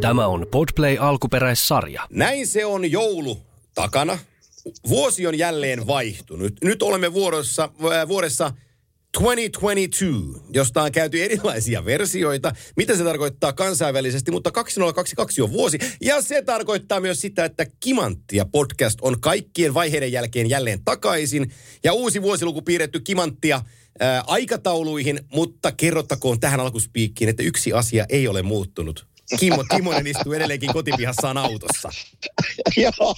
Tämä on Podplay alkuperäissarja. Näin se on joulu takana. Vuosi on jälleen vaihtunut. Nyt olemme vuorossa, äh, vuodessa 2022, josta on käyty erilaisia versioita. Mitä se tarkoittaa kansainvälisesti, mutta 2022 on vuosi. Ja se tarkoittaa myös sitä, että Kimanttia podcast on kaikkien vaiheiden jälkeen jälleen takaisin. Ja uusi vuosiluku piirretty Kimanttia ää, aikatauluihin, mutta kerrottakoon tähän alkuspiikkiin, että yksi asia ei ole muuttunut. Kimmo Timonen istuu edelleenkin kotipihassaan autossa. joo,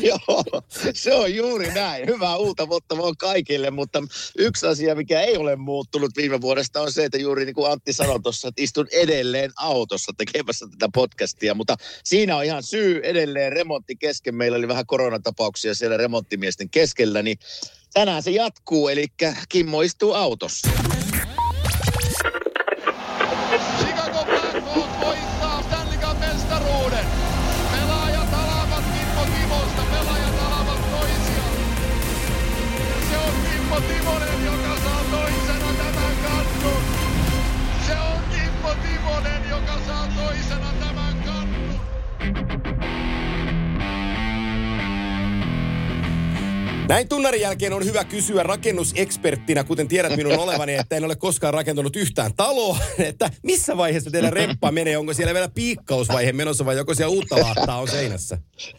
joo, se on juuri näin. Hyvää uutta vuotta vaan kaikille, mutta yksi asia, mikä ei ole muuttunut viime vuodesta on se, että juuri niin kuin Antti sanoi tuossa, että istun edelleen autossa tekemässä tätä podcastia, mutta siinä on ihan syy edelleen remontti kesken. Meillä oli vähän koronatapauksia siellä remonttimiesten keskellä, niin tänään se jatkuu, eli Kimmo istuu autossa. Näin tunnarin jälkeen on hyvä kysyä rakennuseksperttinä, kuten tiedät minun olevani, että en ole koskaan rakentanut yhtään taloa, että missä vaiheessa teidän remppa menee, onko siellä vielä piikkausvaihe menossa vai joko siellä uutta laattaa on seinässä?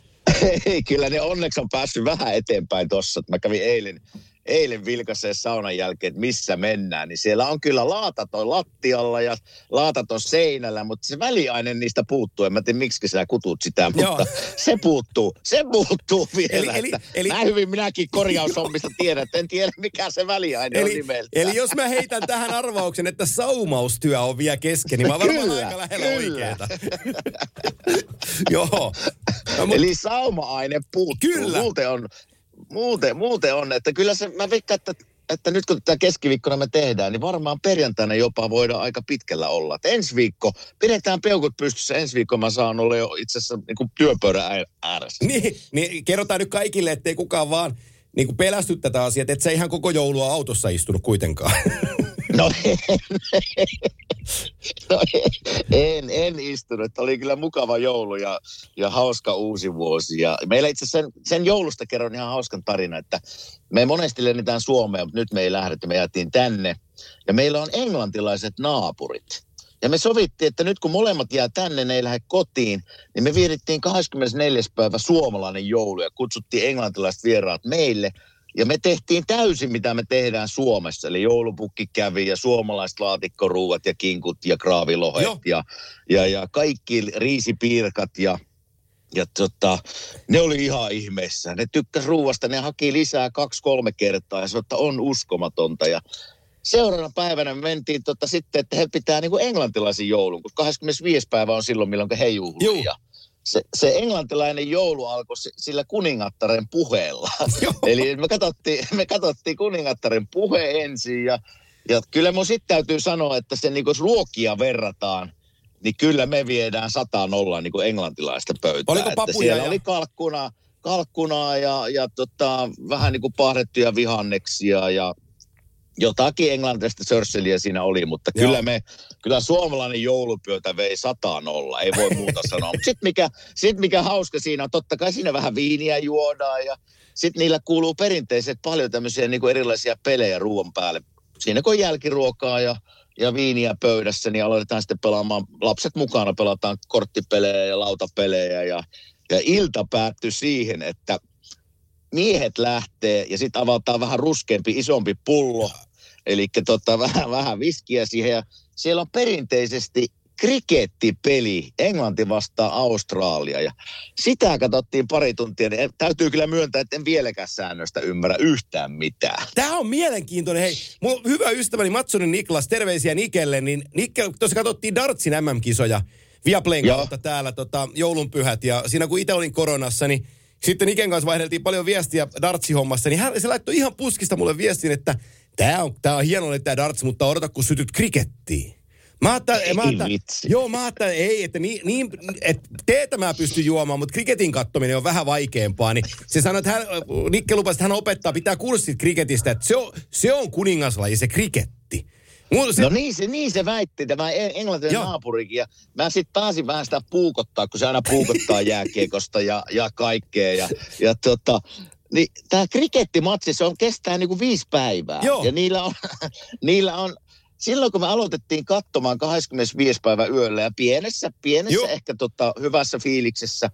Ei, kyllä ne onneksi on päässyt vähän eteenpäin tuossa. Mä kävin eilen, eilen vilkaiseen saunan jälkeen, että missä mennään. Niin siellä on kyllä laatat on lattialla ja laatat on seinällä, mutta se väliaine niistä puuttuu. En mä tiedä, miksi sä kutut sitä, mutta Joo. se puuttuu. Se puuttuu vielä. Eli- Eli, eli- näin hyvin minäkin korjaushommista tiedän, että en tiedä mikä se väliaine on Eli, nimeltä. eli jos mä heitän tähän arvauksen, että saumaustyö on vielä kesken, niin mä varmaan Kyllä, aika lähellä kyllä. oikeeta. Joo. No, mut, Eli sauma-aine puuttuu. Kyllä. Muuten on, muuten, muuten on, että kyllä se, mä veikkaan, että, että nyt kun tämä keskiviikkona me tehdään, niin varmaan perjantaina jopa voidaan aika pitkällä olla. Et ensi viikko, pidetään peukut pystyssä, ensi viikko mä saan olla jo itse asiassa niin työpöydän ää- ääressä. niin, niin kerrotaan nyt kaikille, ettei kukaan vaan niin kuin pelästy tätä asiaa, että et sä ihan koko joulua autossa istunut kuitenkaan. No no en, en istunut. Oli kyllä mukava joulu ja, ja hauska uusi vuosi. Ja meillä itse sen, sen joulusta kerron ihan hauskan tarina, että me monesti lennetään Suomeen, mutta nyt me ei lähdetty, me jäätiin tänne. Ja meillä on englantilaiset naapurit. Ja me sovittiin, että nyt kun molemmat jää tänne, ne ei lähde kotiin, niin me vietettiin 24. päivä suomalainen joulu ja kutsuttiin englantilaiset vieraat meille. Ja me tehtiin täysin, mitä me tehdään Suomessa. Eli joulupukki kävi ja suomalaiset laatikkoruuat ja kinkut ja kraavilohet Joo. ja, ja, ja kaikki riisipiirkat ja, ja tota, ne oli ihan ihmeessä. Ne tykkäs ruuasta, ne haki lisää kaksi-kolme kertaa ja sanoi, että on uskomatonta. Ja seuraavana päivänä me mentiin tota, sitten, että he pitää niin kuin englantilaisen joulun, kun 25. päivä on silloin, milloin he juhlii. Ja se, se englantilainen joulu alkoi si- sillä kuningattaren puheella. Eli me katsottiin, me katsottiin kuningattaren puhe ensin ja, ja kyllä mun sitten täytyy sanoa, että se niin ruokia verrataan, niin kyllä me viedään sata nolla niin englantilaista pöytää. Oliko Että papuja Siellä ja- oli kalkkuna, kalkkunaa ja, ja tota, vähän niin kuin pahdettuja vihanneksia ja jotakin englantilaista sörsseliä siinä oli, mutta Joo. kyllä me, kyllä suomalainen joulupöytä vei sataan olla, ei voi muuta sanoa. Sitten mikä, sit mikä hauska siinä on, totta kai siinä vähän viiniä juodaan ja sitten niillä kuuluu perinteiset paljon tämmöisiä niin kuin erilaisia pelejä ruoan päälle. Siinä kun on jälkiruokaa ja, ja viiniä pöydässä, niin aloitetaan sitten pelaamaan, lapset mukana pelataan korttipelejä ja lautapelejä ja, ja ilta päättyi siihen, että miehet lähtee ja sitten avataan vähän ruskeampi, isompi pullo. Eli tota, vähän, vähän viskiä siihen ja siellä on perinteisesti krikettipeli, Englanti vastaa Australia. Ja sitä katsottiin pari tuntia, niin täytyy kyllä myöntää, että en vieläkään säännöstä ymmärrä yhtään mitään. Tämä on mielenkiintoinen. Hei, mun hyvä ystäväni Matsonen Niklas, terveisiä Nikelle, niin Nikke, tuossa katsottiin Dartsin MM-kisoja Viaplayn kautta täällä tota, joulunpyhät, ja siinä kun itse olin koronassa, niin sitten Niken kanssa vaihdeltiin paljon viestiä Dartsi-hommassa, niin hän, se laittoi ihan puskista mulle viestin, että tämä on, tää on hieno tämä Darts, mutta odota kun sytyt krikettiin. Mä ajattelin, Ei mä ajattelin, vitsi. joo, mä ajattelin, ei, että niin, niin että teetä mä pystyn juomaan, mutta kriketin kattominen on vähän vaikeampaa. Niin se sanoi, että hän, Nikke lupasi, että hän opettaa, pitää kurssit kriketistä, että se on, se on kuningaslaji, se kriketti. Mun se, No niin se, niin se väitti, tämä en- englantilainen Joo. naapurikin. Ja mä sitten pääsin vähän sitä puukottaa, kun se aina puukottaa jääkiekosta ja, ja kaikkea. Ja, ja tota, niin tämä krikettimatsi, se on, kestää niinku viisi päivää. Joo. Ja niillä on, niillä on, silloin kun me aloitettiin katsomaan 25. päivä yöllä ja pienessä, pienessä Joo. ehkä tota, hyvässä fiiliksessä,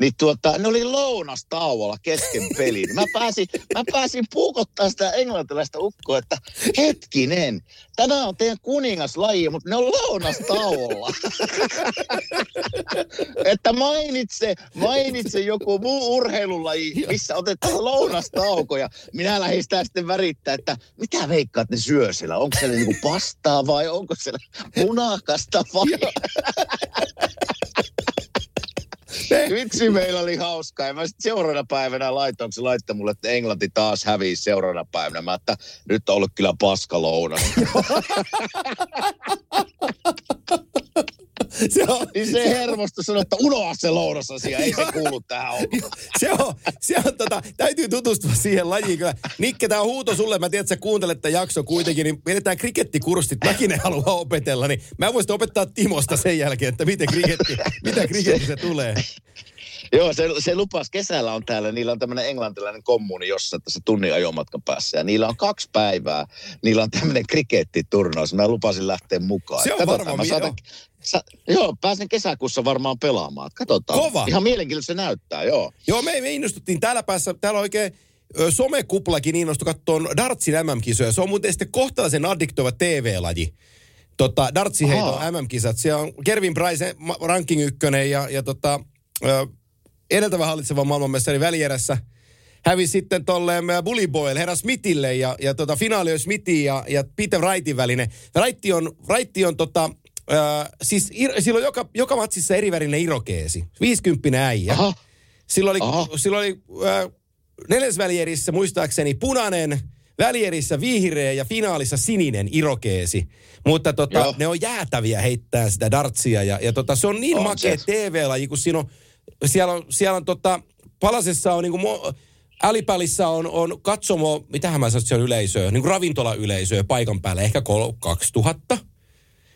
niin tuota, ne oli lounastauolla kesken pelin. Mä pääsin, mä pääsin puukottaa sitä englantilaista ukkoa, että hetkinen, tänään on teidän kuningaslaji, mutta ne on lounastauolla. että mainitse, mainitse joku muu urheilulaji, missä otetaan lounastaukoja. Minä lähdin sitä sitten värittää, että mitä veikkaat ne syö siellä? Onko siellä niinku pastaa vai onko siellä munakasta vai? Vitsi, meillä oli hauskaa. Ja mä sitten seuraavana päivänä laitoin, se laittoi mulle, että Englanti taas hävisi seuraavana päivänä. Mä että nyt on ollut kyllä paska lounas. se on, niin se hermostui sanoi, että unoha se lounasasia, ei se kuulu tähän hommaan. se on, se on tota, täytyy tutustua siihen lajiin kyllä. Nikke, on huuto sulle, mä tiedän, että sä kuuntelet tämän jakso kuitenkin, niin pidetään krikettikurssit, mäkin ne haluan opetella, niin mä voisin opettaa Timosta sen jälkeen, että miten kriketti, mitä kriketti se tulee. Joo, se, se lupas kesällä on täällä, niillä on tämmöinen englantilainen kommuni jossain tässä tunnin ajomatkan päässä. Ja niillä on kaksi päivää, niillä on tämmöinen krikettiturnaus. Mä lupasin lähteä mukaan. Se on Katsotaan, varmaan mä saatan, sa, joo, pääsen kesäkuussa varmaan pelaamaan. Katsotaan. Kova. Ihan mielenkiintoista se näyttää, joo. Joo, me, me innostuttiin täällä päässä, täällä oikein somekuplakin innostui katsoa Dartsin MM-kisoja. Se on muuten sitten kohtalaisen addiktoiva TV-laji. Tota, Dartsin heiton. MM-kisat. Se on Kervin Price ranking ykkönen ja, ja tota, edeltävä hallitseva maailmanmestari välierässä hävisi sitten tolle ö, Bully Boyle, herra Smithille ja, ja tota, finaali on Smithin ja, ja Peter Wrightin välinen. Wright on, Wright on tota, ö, siis ir, sillä on joka, joka matsissa erivärinen irokeesi. 50 äijä. Aha. Silloin oli, Aha. silloin oli äh, neljäsvälierissä muistaakseni punainen, välierissä vihreä ja finaalissa sininen irokeesi. Mutta tota, Joo. ne on jäätäviä heittää sitä dartsia ja, ja tota, se on niin On makea se. TV-laji, kun siinä on, siellä on, siellä on tota, Palasessa on niinku, mo, Älipällissä on, on katsomo, mitähän mä sanoin, että se on yleisöä, niin kuin ravintolayleisöä paikan päällä, ehkä kol- 2000.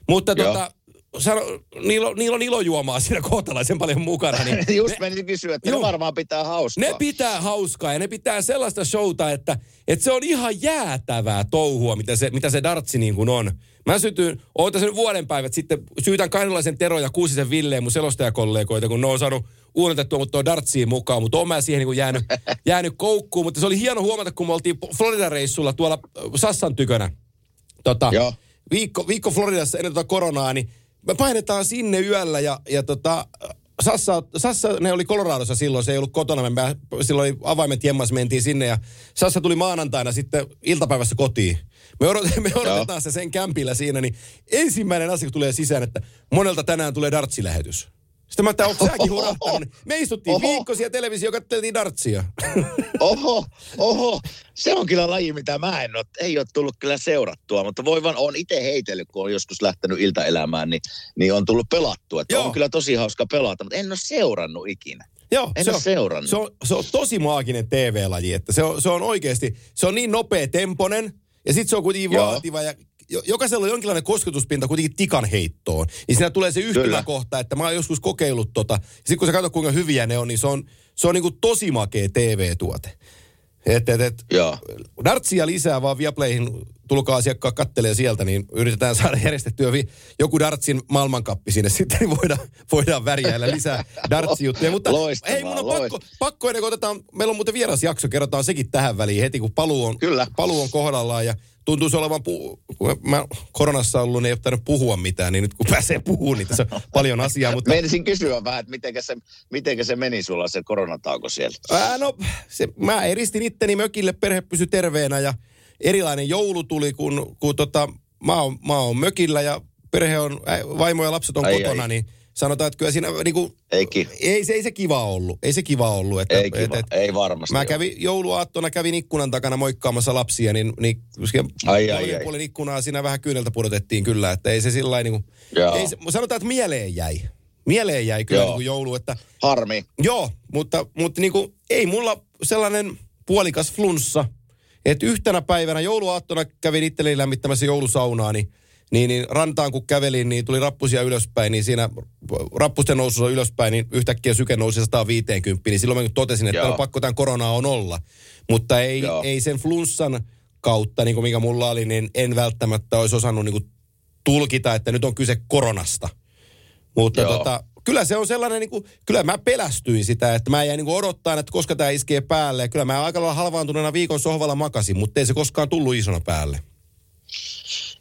Mutta Joo. tota, sano, niillä, on, niillä on ilojuomaa siinä kohtalaisen paljon mukana. Niin Just menisin kysyä, että Joo. ne varmaan pitää hauskaa. ne pitää hauskaa ja ne pitää sellaista showta, että, että se on ihan jäätävää touhua, mitä se, mitä se dartsi niin kuin on. Mä sytyin, ootan sen vuoden päivät sitten, syytän Kainalaisen Tero ja Kuusisen Villeen mun selostajakollegoita, kun ne on saanut uunotettua mut tuon dartsiin mukaan, mutta oon mä siihen niin jäänyt, jäänyt koukkuun. Mutta se oli hieno huomata, kun me oltiin Florida-reissulla tuolla äh, Sassan tykönä. Tota, Joo. viikko, viikko Floridassa ennen tota koronaa, niin me painetaan sinne yöllä ja, ja tota, Sassa, Sassa, ne oli Coloradossa silloin, se ei ollut kotona, me, silloin oli avaimet jemmas, mentiin sinne ja Sassa tuli maanantaina sitten iltapäivässä kotiin. Me, odot, me odotetaan se sen kämpillä siinä, niin ensimmäinen asia kun tulee sisään, että monelta tänään tulee dartsilähetys. Sitten mä ajattelin, onko säkin hurahtanut? Me istuttiin Oho. viikko siellä televisio, katseltiin dartsia. Oho, oho. Se on kyllä laji, mitä mä en ole, ei ole tullut kyllä seurattua, mutta voi vaan, on itse heitellyt, kun on joskus lähtenyt iltaelämään, niin, niin on tullut pelattua. Että Joo. on kyllä tosi hauska pelata, mutta en ole seurannut ikinä. Joo, En se ole on, seurannut. se, on, se on tosi maaginen TV-laji, että se on, se on oikeasti, se on niin nopea temponen, ja sitten se on kuitenkin Joo. vaativa, ja jokaisella on jonkinlainen kosketuspinta kuitenkin tikan heittoon. Niin siinä tulee se yhtymäkohta, että mä oon joskus kokeillut tota, sitten kun sä katsot kuinka hyviä ne on, niin se on, se on niinku tosi makea TV-tuote. Et, et, et, Joo. Dartsia lisää vaan Viaplayhin, tulkaa asiakkaat kattelee sieltä, niin yritetään saada järjestettyä vi- joku Dartsin maailmankappi sinne sitten, niin voidaan, voidaan värjäillä lisää Dartsi-juttuja. Mutta Loistavaa, hei, mun on pakko, loistavaa. pakko ennen kuin otetaan, meillä on muuten vierasjakso, kerrotaan sekin tähän väliin heti, kun paluu on, Kyllä. paluu on kohdallaan ja tuntuu se olevan, pu- kun mä koronassa ollut, niin ei ole puhua mitään, niin nyt kun pääsee puhumaan, niin tässä on paljon asiaa, mutta... Meinasin kysyä vähän, että mitenkä se, mitenkä se meni sulla se koronatauko siellä. Ää, no, se, mä eristin itteni mökille, perhe pysyi terveenä ja erilainen joulu tuli, kun, kun tota, mä, oon, mä oon mökillä ja perhe on, vaimo ja lapset on Ai, kotona, ai. niin sanotaan, että kyllä siinä niin kuin, Ei, ki- ei, se, ei se kiva ollut. Ei se kiva ollut. Että, ei, kiva, ei varmasti. Mä ole. kävin jouluaattona, kävin ikkunan takana moikkaamassa lapsia, niin, niin Ai, ai, ai. puolen ikkunaa siinä vähän kyyneltä pudotettiin kyllä, että ei se sillä niin kuin, ei se, sanotaan, että mieleen jäi. Mieleen jäi kyllä Joo. niin kuin joulu, että Harmi. Joo, mutta, mutta niin kuin, ei mulla sellainen puolikas flunssa että yhtenä päivänä jouluaattona kävin itselleni lämmittämässä joulusaunaa, niin niin, niin rantaan kun kävelin, niin tuli rappusia ylöspäin, niin siinä rappusten nousussa ylöspäin, niin yhtäkkiä syke nousi 150, niin silloin mä totesin, että on pakko tämän koronaa on olla. Mutta ei, ei sen flunssan kautta, niin kuin mikä mulla oli, niin en välttämättä olisi osannut niin kuin tulkita, että nyt on kyse koronasta. Mutta tota, kyllä se on sellainen, niin kuin, kyllä mä pelästyin sitä, että mä jäin niin odottaa, että koska tämä iskee päälle. Kyllä mä aika lailla halvaantuneena viikon sohvalla makasin, mutta ei se koskaan tullut isona päälle.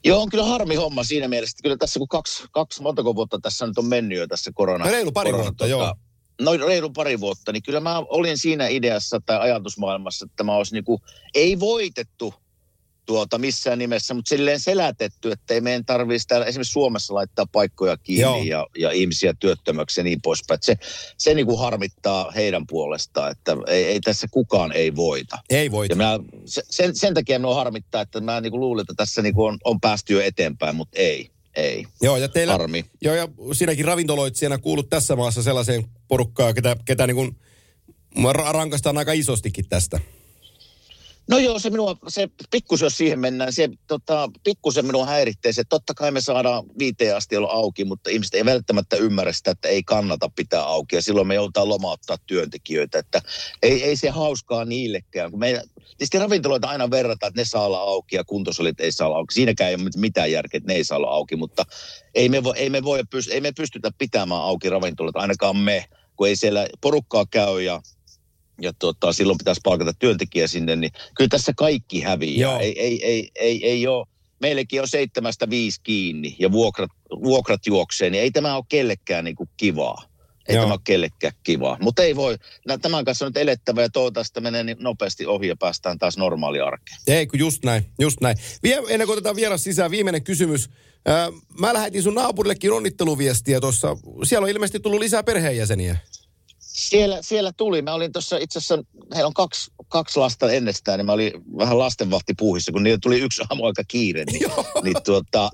Joo, on kyllä harmi homma siinä mielessä, että kyllä tässä kun kaksi, kaksi montako vuotta tässä nyt on mennyt jo tässä korona. No reilu pari korona, vuotta, tota, joo. Noin reilu pari vuotta, niin kyllä mä olin siinä ideassa tai ajatusmaailmassa, että mä olisi niin kuin, ei voitettu tuota missään nimessä, mutta silleen selätetty, että ei meidän tarvitsisi täällä esimerkiksi Suomessa laittaa paikkoja kiinni ja, ja ihmisiä työttömäksi ja niin poispäin. Se se niin kuin harmittaa heidän puolestaan, että ei, ei tässä kukaan ei voita. Ei voita. Ja mä, sen, sen takia minua harmittaa, että mä niin kuin luulen, että tässä niin kuin on, on päästy jo eteenpäin, mutta ei. Ei. Joo, ja teillä, Harmi. Joo, ja sinäkin ravintoloitsijana kuulut tässä maassa sellaiseen porukkaan, ketä, ketä niin kuin rankastaan aika isostikin tästä. No joo, se minua, se pikkusen, jos siihen mennään, se tota, pikkusen minua häiritsee se, totta kai me saadaan viiteen asti olla auki, mutta ihmiset ei välttämättä ymmärrä sitä, että ei kannata pitää auki. Ja silloin me joudutaan lomauttaa työntekijöitä, että ei, ei se hauskaa niillekään, kun meidän, tietysti ravintoloita aina verrataan, että ne saa olla auki ja kuntosalit ei saa olla auki, siinäkään ei ole mitään järkeä, että ne ei saa olla auki, mutta ei me, vo, ei me, voi, ei me pystytä pitämään auki ravintoloita, ainakaan me, kun ei siellä porukkaa käy ja ja tota, silloin pitäisi palkata työntekijä sinne, niin kyllä tässä kaikki häviää. Ei, ei, ei, ei, ei ole, meillekin on seitsemästä viisi kiinni ja vuokrat, vuokrat juoksee, niin ei tämä ole kellekään niin kuin kivaa. Ei Joo. tämä ole kellekään kivaa. Mutta ei voi. Tämän kanssa on nyt elettävä ja toivottavasti menee niin nopeasti ohi ja päästään taas normaali arkeen. Ei, kun just näin, just näin. Vie, ennen kuin otetaan vieras sisään, viimeinen kysymys. Mä lähetin sun naapurillekin onnitteluviestiä tuossa. Siellä on ilmeisesti tullut lisää perheenjäseniä. Siellä, siellä tuli. Mä olin tuossa itse asiassa, heillä on kaksi, kaksi lasta ennestään, niin mä olin vähän lastenvahtipuuhissa, kun niillä tuli yksi aamu aika kiire. Niin, niin, tuota,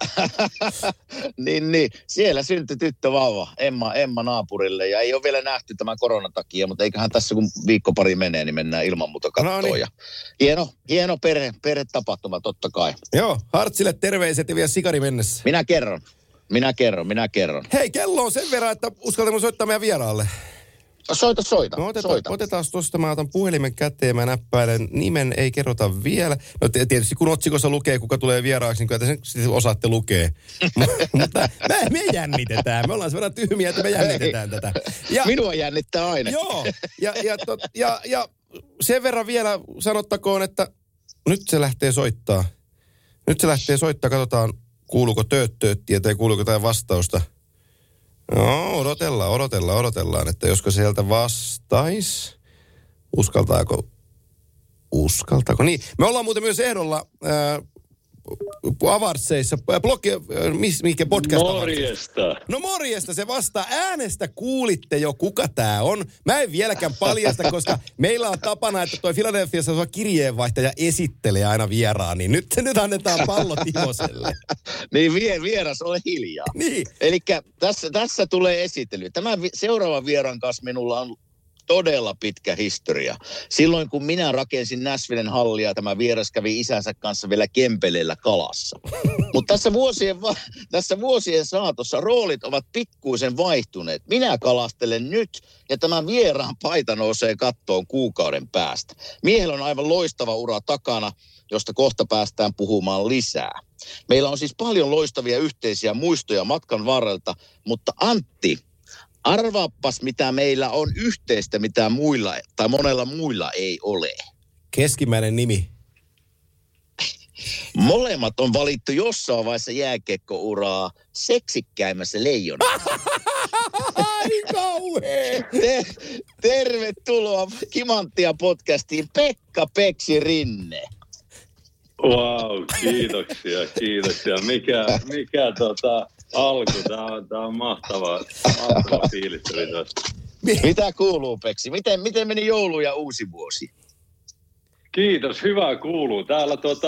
niin, niin, siellä syntyi tyttö vauva Emma, Emma naapurille. Ja ei ole vielä nähty tämän koronan takia, mutta eiköhän tässä kun viikko pari menee, niin mennään ilman muuta katsoa. No niin. ja hieno, hieno perhe, perhetapahtuma totta kai. Joo, Hartsille terveiset ja vielä sikari mennessä. Minä kerron. Minä kerron, minä kerron. Hei, kello on sen verran, että uskaltamme soittaa meidän vieraalle. Soita, soita. No otetaan, soita. otetaan tuosta, mä otan puhelimen käteen mä näppäilen. Nimen ei kerrota vielä. No tietysti kun otsikossa lukee, kuka tulee vieraaksi, niin kyllä sen osaatte lukea. Mutta me, me jännitetään. Me ollaan sen verran tyhmiä, että me jännitetään tätä. Ja, Minua jännittää aina. Joo. Ja, ja, tot, ja, ja sen verran vielä sanottakoon, että nyt se lähtee soittaa. Nyt se lähtee soittaa. Katsotaan, kuuluuko tööttööttiä tai kuuluuko jotain vastausta – No, odotellaan, odotellaan, odotellaan, että josko sieltä vastais. Uskaltaako? Uskaltaako? Niin, me ollaan muuten myös ehdolla äh, avartseissa, bloggi, äh, mis, mikä podcast Morjesta. No morjesta, se vasta äänestä kuulitte jo, kuka tää on. Mä en vieläkään paljasta, koska meillä on tapana, että toi Filadelfiassa on kirjeenvaihtaja esittelee aina vieraan, niin nyt, nyt annetaan pallo Timoselle. niin vie, vieras, ole hiljaa. Niin. Eli tässä, tässä tulee esittely. Tämä vi, seuraava vieran kanssa minulla on todella pitkä historia. Silloin kun minä rakensin Näsvilen hallia, tämä vieras kävi isänsä kanssa vielä Kempeleellä kalassa. Mutta tässä vuosien, tässä vuosien saatossa roolit ovat pikkuisen vaihtuneet. Minä kalastelen nyt ja tämä vieraan paita nousee kattoon kuukauden päästä. Miehellä on aivan loistava ura takana, josta kohta päästään puhumaan lisää. Meillä on siis paljon loistavia yhteisiä muistoja matkan varrelta, mutta Antti, Arvaappas, mitä meillä on yhteistä, mitä muilla tai monella muilla ei ole. Keskimmäinen nimi. Molemmat on valittu jossain vaiheessa jääkekkouraa seksikkäimmässä leijona. Ai kauhea! Te, tervetuloa Kimanttia podcastiin Pekka Peksi Rinne. Wow, kiitoksia, kiitoksia. Mikä, mikä tota, alku. Tämä on, tämä on mahtava, mahtava fiilis Mitä kuuluu, Peksi? Miten, miten meni joulu ja uusi vuosi? Kiitos, hyvää kuuluu. Täällä tuota,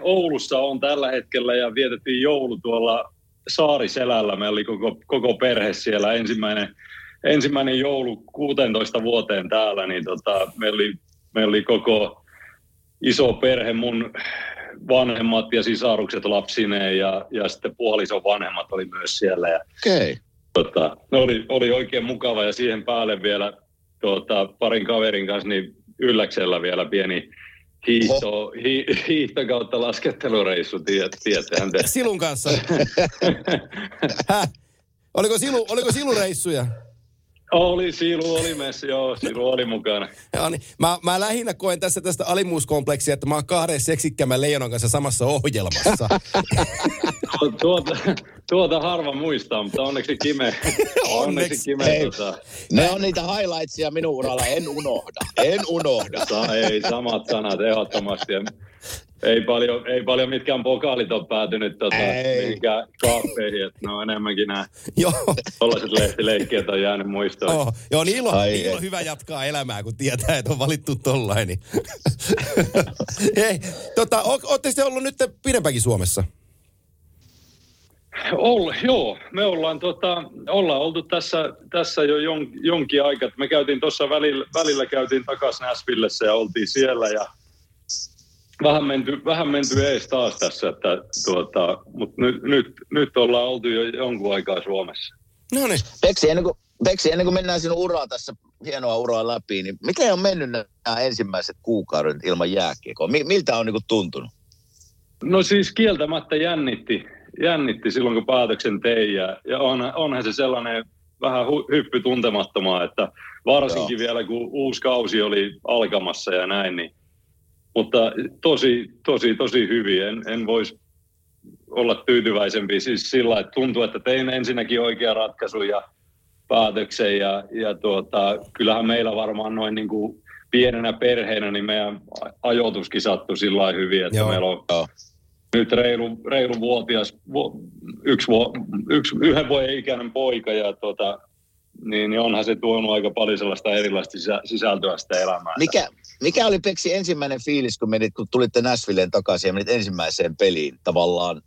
Oulussa on tällä hetkellä ja vietettiin joulu tuolla Saariselällä. Meillä oli koko, koko perhe siellä ensimmäinen, ensimmäinen joulu 16 vuoteen täällä, niin tota, meillä, oli, meillä oli koko iso perhe, mun vanhemmat ja sisarukset lapsineen ja, ja sitten puolison vanhemmat oli myös siellä. Ja, Okei. Okay. tota, ne oli, oli oikein mukava ja siihen päälle vielä tuota, parin kaverin kanssa niin ylläksellä vielä pieni hiihto, hi, hiihto kautta laskettelureissu, tiedät, tiedättehän te. Silun kanssa. Häh? Oliko, silu, oliko silureissuja? Oli Silu, oli messi, joo, Silu oli mukana. Ja niin, mä, mä lähinnä koen tässä tästä alimuuskompleksia, että mä oon kahden seksikkämän leijonan kanssa samassa ohjelmassa. Tuota, tuota harva muistaa, mutta onneksi Kime, onneksi Kime Hei. tota, Ne on niitä highlightsia minun uralla, en unohda. En unohda. sa, ei samat sanat ehdottomasti. Ei paljon, ei paljon mitkään pokaalit on päätynyt tota, Ei. mihinkään kaappeihin, että ne on enemmänkin nämä Joo. tollaiset lehtileikkiöt on jäänyt muistoon. Oh, joo, niin ilo, Ai niin ilo ei. hyvä jatkaa elämää, kun tietää, että on valittu tollain. Niin. Hei, tota, o- ootte sitten ollut nyt pidempäänkin Suomessa? Olla, joo, me ollaan, tota, ollaan oltu tässä, tässä jo jon, jonkin aikaa. Me käytiin tuossa välillä, välillä käytiin takaisin Näsvillessä ja oltiin siellä ja vähän menty, vähän menty ees taas tässä, että tuota, mutta nyt, nyt, nyt ollaan oltu jo jonkun aikaa Suomessa. No niin. Peksi, ennen kuin, Peksi, ennen kuin mennään sinun uraa tässä, hienoa uraa läpi, niin miten on mennyt nämä ensimmäiset kuukaudet ilman jääkiekoa? Mi- miltä on niin tuntunut? No siis kieltämättä jännitti, jännitti silloin, kun päätöksen tein. Ja, ja on, onhan se sellainen vähän hu, hyppy tuntemattomaa, että varsinkin Joo. vielä kun uusi kausi oli alkamassa ja näin, niin mutta tosi, tosi, tosi hyvin. En, en voisi olla tyytyväisempi siis sillä, että tuntuu, että tein ensinnäkin oikea ratkaisu ja päätöksen ja, ja tuota, kyllähän meillä varmaan noin niin kuin pienenä perheenä, niin meidän ajoituskin sattui sillä lailla hyvin, että Joo. meillä on Joo. nyt reilu, reilu vuotias, vu, yksi, vu, yksi, yhden vuoden ikäinen poika ja tuota, niin, niin onhan se tuonut aika paljon sellaista erilaista sisä, sisältöä sitä elämää. Mikä, mikä oli Peksi ensimmäinen fiilis, kun, menit, kun tulitte Nashvilleen takaisin ja menit ensimmäiseen peliin tavallaan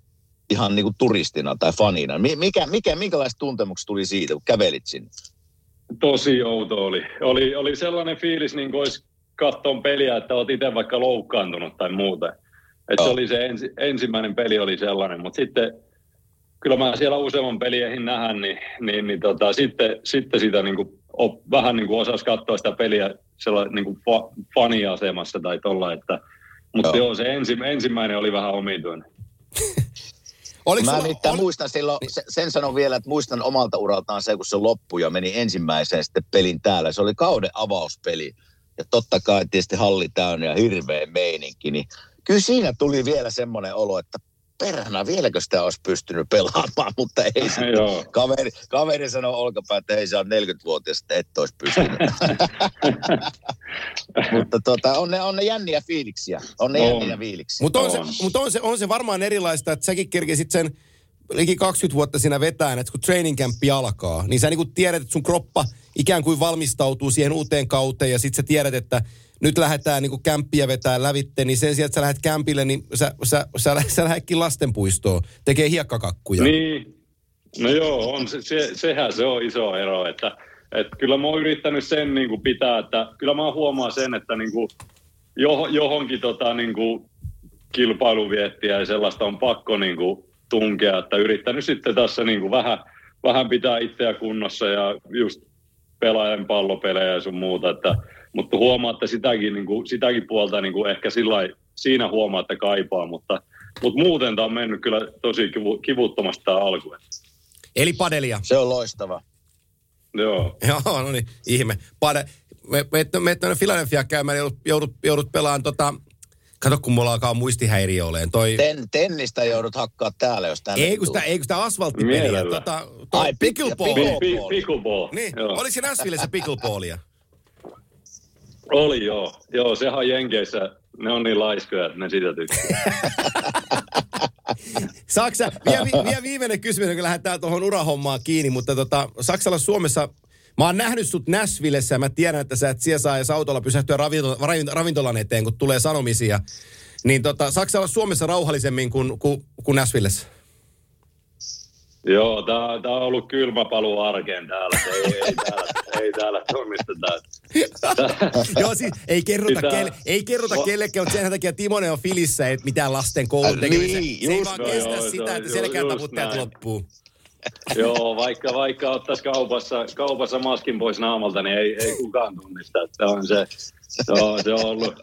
ihan niin kuin turistina tai fanina? Mi- Mikä, mikä, minkälaiset tuntemukset tuli siitä, kun kävelit sinne? Tosi outo oli. Oli, oli sellainen fiilis, niin kuin olisi katsoa peliä, että olet itse vaikka loukkaantunut tai muuta. Et se oli se ensi, ensimmäinen peli oli sellainen, mutta sitten kyllä mä siellä useamman pelin ehdin nähdä, niin, niin, niin tota, sitten, sitten sitä niin kuin, op, vähän niin kuin osasi katsoa sitä peliä sellainen niin kuin fa, faniasemassa tai tolla, että mutta Joo. joo. se ensi, ensimmäinen oli vähän omituinen. Oliko Mä sulla, nimittäin oli, muistan silloin, se- sen sanon vielä, että muistan omalta uraltaan se, kun se loppui ja meni ensimmäiseen sitten pelin täällä. Se oli kauden avauspeli. Ja totta kai tietysti halli täynnä ja hirveä meininki. Niin kyllä siinä tuli vielä semmoinen olo, että perhana vieläkö sitä olisi pystynyt pelaamaan, mutta ei sitten. Joo. Kaveri, kaveri sanoi olkapää, että ei saa 40-vuotias, että et olisi pystynyt. mutta tota, on, ne, on ne jänniä fiiliksiä. On ne On. jänniä fiiliksiä. mutta on, se, On. mut on, se, on se varmaan erilaista, että säkin kerkesit sen liki 20 vuotta siinä vetään, että kun training campi alkaa, niin sä niinku tiedät, että sun kroppa ikään kuin valmistautuu siihen uuteen kauteen ja sit sä tiedät, että nyt lähdetään niinku kämppiä vetää lävitte, niin sen sijaan, että sä lähdet kämpille, niin sä, sä, sä, sä, sä lähdetkin lastenpuistoon, tekee hiekkakakkuja. Niin, no joo, on se, se, sehän se on iso ero, että, että kyllä mä oon yrittänyt sen niin kuin pitää, että kyllä mä huomaan sen, että niin kuin joh, johonkin tota, niin kuin kilpailuviettiä ja sellaista on pakko niin kuin tunkea, että yrittänyt sitten tässä niin kuin vähän, vähän pitää itseä kunnossa ja just pelaajan pallopelejä ja sun muuta, että, mutta huomaa, että sitäkin, niin kuin, sitäkin puolta niin kuin ehkä sillä lailla- siinä huomaa, että kaipaa, mutta, mutta muuten tämä on mennyt kyllä tosi kivu, kivuttomasti tämä alku. Eli padelia. Se on loistava. Joo. Joo, no niin, ihme. Pade, me, me, me tuonne Philadelphia käymään, joudut, joudut, joudut pelaamaan tota, kato kun mulla alkaa muistihäiriö oleen. Toi, Ten, tennistä joudut hakkaa täällä, jos tänne ei kun sitä, tulee. ei kun sitä asfalttipeliä. Mielellä. Tota, toi Ai, pickleball. pick- Pi, pi, pickleball. Niin, Joo. oliko se Nashvillessä pickleballia? Oli joo. Joo, sehän on Jenkeissä, ne on niin laiskoja, että ne sitä tykkää. Saksa, vielä, vi, vielä viimeinen kysymys, kun lähdetään tuohon urahommaan kiinni, mutta tota, Saksalla Suomessa, mä oon nähnyt sut Nashvillessä ja mä tiedän, että sä et siellä saa edes autolla pysähtyä ravintola, ravin- ravintolan eteen, kun tulee sanomisia. Niin tota, Saksalla Suomessa rauhallisemmin kuin, kuin, kuin Nashvillessä. Joo, tää, tää on ollut kylmä paluu arkeen täällä. Ei, ei, täällä, ei täällä tunnisteta. Joo, siis ei kerrota, Sitä- kelle, ei kerrota O- kellekään, mutta sen takia Timonen on Filissä, että mitään lasten koulun Äh, tekemistä. niin, se ei vaan kestä Joo, sitä, joo, että selkään taputtajat loppuu. Joo, vaikka, vaikka ottaisi kaupassa, kaupassa maskin pois naamalta, niin ei, ei kukaan tunnista. Että on se, se, on, se on ollut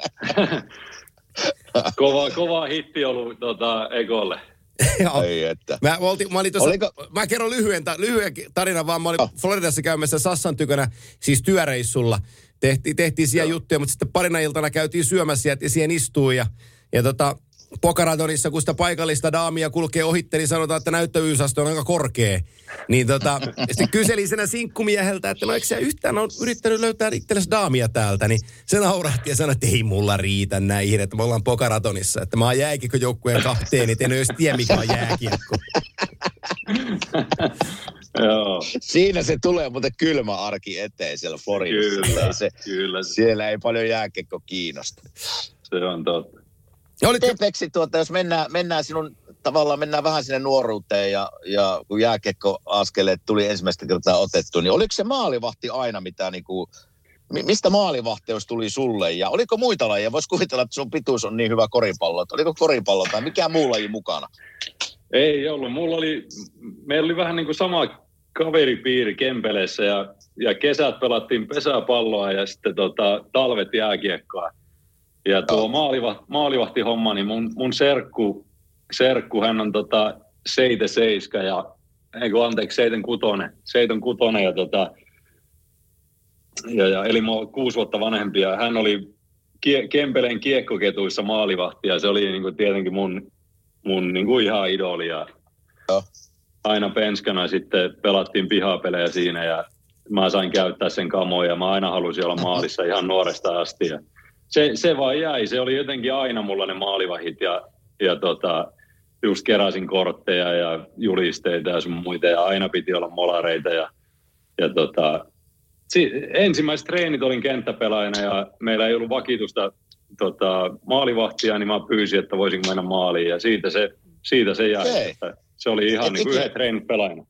kova, kova hitti ollut tota, Ekolle. Joo. Ei, että. Mä, oltiin, mä, olin tossa, Oliko- mä kerron lyhyen, ta, lyhyen tarinan, vaan mä olin Floridassa käymässä Sassan tykönä, siis työreissulla. Tehtiin, tehtiin siellä juttuja, mutta sitten parina iltana käytiin syömässä ja siihen istuu ja, ja tota, Pokaradonissa, kun sitä paikallista daamia kulkee ohitte, niin sanotaan, että näyttävyysaste on aika korkea. Niin tota, sitten kyselin senä sinkkumieheltä, että no eikö sä yhtään on yrittänyt löytää itsellesi daamia täältä, niin se naurahti ja sanoi, että ei mulla riitä näihin, että me ollaan Pokaratonissa, että mä oon jääkiekkojoukkueen kapteeni, et en edes tiedä mikä on jääkiekko. Joo, Siinä se tulee muuten kylmä arki eteen siellä Floridassa. kyllä, Ei se, kyllä se, siellä ei paljon jääkekko kiinnosta. se on totta. Ja olit, Miten Peksi, tuota, jos mennään, mennään sinun, tavallaan mennään vähän sinne nuoruuteen ja, ja kun jääkekko askeleet tuli ensimmäistä kertaa otettu, niin oliko se maalivahti aina mitä niin kuin, mi- mistä maalivahtius tuli sulle ja oliko muita lajeja? Voisi kuvitella, että sun pituus on niin hyvä koripallo, että oliko koripallo tai mikä muu laji mukana? Ei ollut. Mulla oli, meillä oli vähän niin kuin sama kaveripiiri Kempeleissä ja, ja kesät pelattiin pesäpalloa ja sitten tota, talvet jääkiekkoa. Ja tuo maalivahti, maalivahtihomma, niin mun, mun serkku, serkku, hän on tota, seite seiska ja, ei kun anteeksi, seiten kutonen, seiton kutonen ja tota, ja, ja, eli mä oon kuusi vuotta vanhempi ja hän oli kie, Kempeleen kiekkoketuissa maalivahti ja se oli niin kuin tietenkin mun, mun niin kuin ihan idoli ja Joo. aina penskana sitten pelattiin pihapelejä siinä ja mä sain käyttää sen kamoja ja mä aina halusin olla maalissa ihan nuoresta asti ja se, se vaan jäi, se oli jotenkin aina mulla ne maalivahit ja, ja tota, just keräsin kortteja ja julisteita ja sun muita ja aina piti olla molareita ja, ja tota, si- ensimmäiset treenit olin kenttäpelaajana ja meillä ei ollut vakitusta tota, maalivahtia, niin mä pyysin, että voisinko mennä maaliin ja siitä se, siitä se jäi. Se oli ihan Et niin kuin ikinä- yhden treenit pelaajana.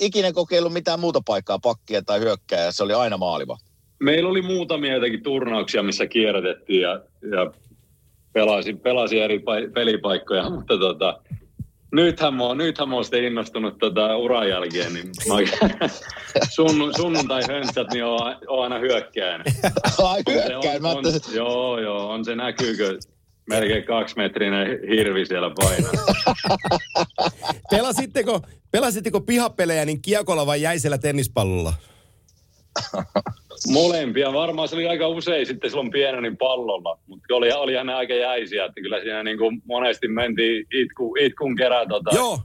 Ikinä kokeillut mitään muuta paikkaa, pakkia tai hyökkää, se oli aina maalivahti. Meillä oli muutamia jotakin turnauksia, missä kierrätettiin ja, ja pelasin, pelasin eri pa- pelipaikkoja, mutta tota, nythän mä, nythän mä oon sitten innostunut tota uran jälkeen, niin mä sunnu, sunnuntai hönssät, niin on, on aina hyökkäin. Ai hyökkäin, mä joo, joo, on se näkyykö melkein kaksimetrinen hirvi siellä painaa. pelasitteko, pelasitteko pihapelejä niin kiekolla vai jäisellä tennispallolla? Molempia. Varmaan se oli aika usein sitten silloin pienä niin pallolla, mutta oli, olihan ne aika jäisiä, että kyllä siinä niin kuin monesti mentiin itku, itkun kerran tota, Joo.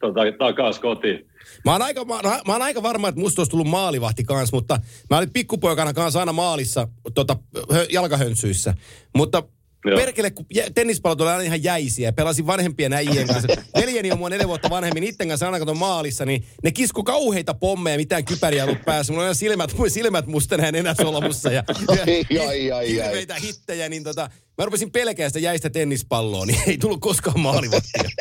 tota, takaisin kotiin. Mä oon, aika, mä, mä oon aika varma, että musta olisi tullut maalivahti kanssa, mutta mä olin pikkupoikana kanssa aina maalissa tota, hö, jalkahönssyissä. Mutta Joo. perkele, kun tennispallot oli aina ihan jäisiä, pelasin vanhempien äijien kanssa. Veljeni on mua neljä vuotta vanhemmin, niiden kanssa aina katon maalissa, niin ne kisku kauheita pommeja, mitään kypäriä ollut päässä. Mulla on aina silmät, silmät mustana ja nenä solmussa ja, ja Ai, ai, ai, ai. hirveitä hittejä, niin tota, mä rupesin pelkää sitä jäistä tennispalloa, niin ei tullut koskaan maalivahtia.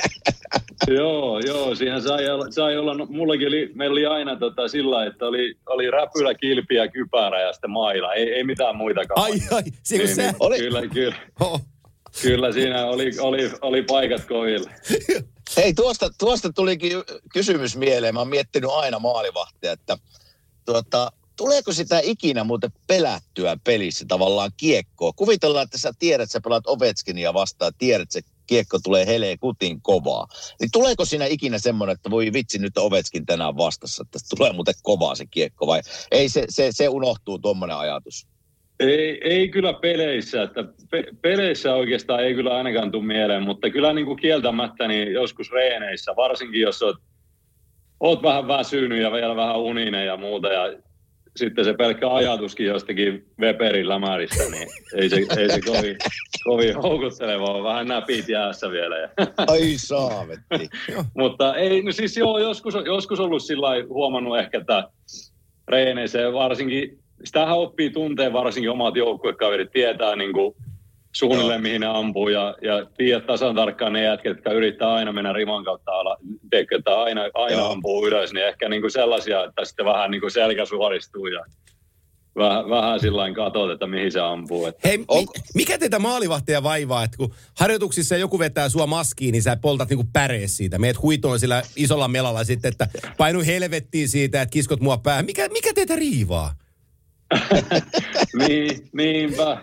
Joo, joo, siinä sai olla, sai olla no, mullakin oli, meillä oli aina tota, sillä, että oli, oli räpylä, kilpi ja kypärä ja sitten maila, ei, ei mitään muitakaan. Ai, ai, se Niin, sä... niin, Oli- Kyllä, kyllä, Oh. kyllä siinä oli, oli, oli paikat koville. Hei, tuosta, tuosta tulikin kysymys mieleen. Mä oon miettinyt aina maalivahtia, että tuota, tuleeko sitä ikinä muuten pelättyä pelissä tavallaan kiekkoa? Kuvitellaan, että sä tiedät, sä pelaat Ovechkinia vastaan, tiedät, että kiekko tulee heleen kutin kovaa. Niin tuleeko siinä ikinä semmoinen, että voi vitsi, nyt on Ovechkin tänään vastassa, että tulee muuten kovaa se kiekko vai ei se, se, se unohtuu tuommoinen ajatus? Ei, ei kyllä peleissä, että pe, peleissä oikeastaan ei kyllä ainakaan tule mieleen, mutta kyllä niin kuin kieltämättä niin joskus reeneissä, varsinkin jos oot, oot vähän väsynyt ja vielä vähän uninen ja muuta ja sitten se pelkkä ajatuskin jostakin Weberin lämärissä, niin ei se, ei se kovin, kovin houkutteleva ole. Vähän näpit jäässä vielä. Ja, Ai saavetti. mutta ei, no siis joo, joskus, joskus ollut sillä huomannut ehkä, että reeneissä ja varsinkin, sitähän oppii tunteen varsinkin omat joukkuekaverit, tietää niin kuin suunnilleen mihin ne ampuu ja, ja tiedät tasan tarkkaan ne jätket, jotka yrittää aina mennä riman kautta ala, teikö, että aina, aina Joo. ampuu ylös, niin ehkä niin kuin sellaisia, että sitten vähän niin kuin selkä suoristuu ja vähän, vähän sillä katsot, että mihin se ampuu. Että. Hei, mi- mikä teitä maalivahtia vaivaa, että kun harjoituksissa joku vetää sua maskiin, niin sä poltat niinku pärees siitä. Meet huitoon sillä isolla melalla sitten, että painu helvettiin siitä, että kiskot mua päähän. Mikä, mikä teitä riivaa? niin, niinpä.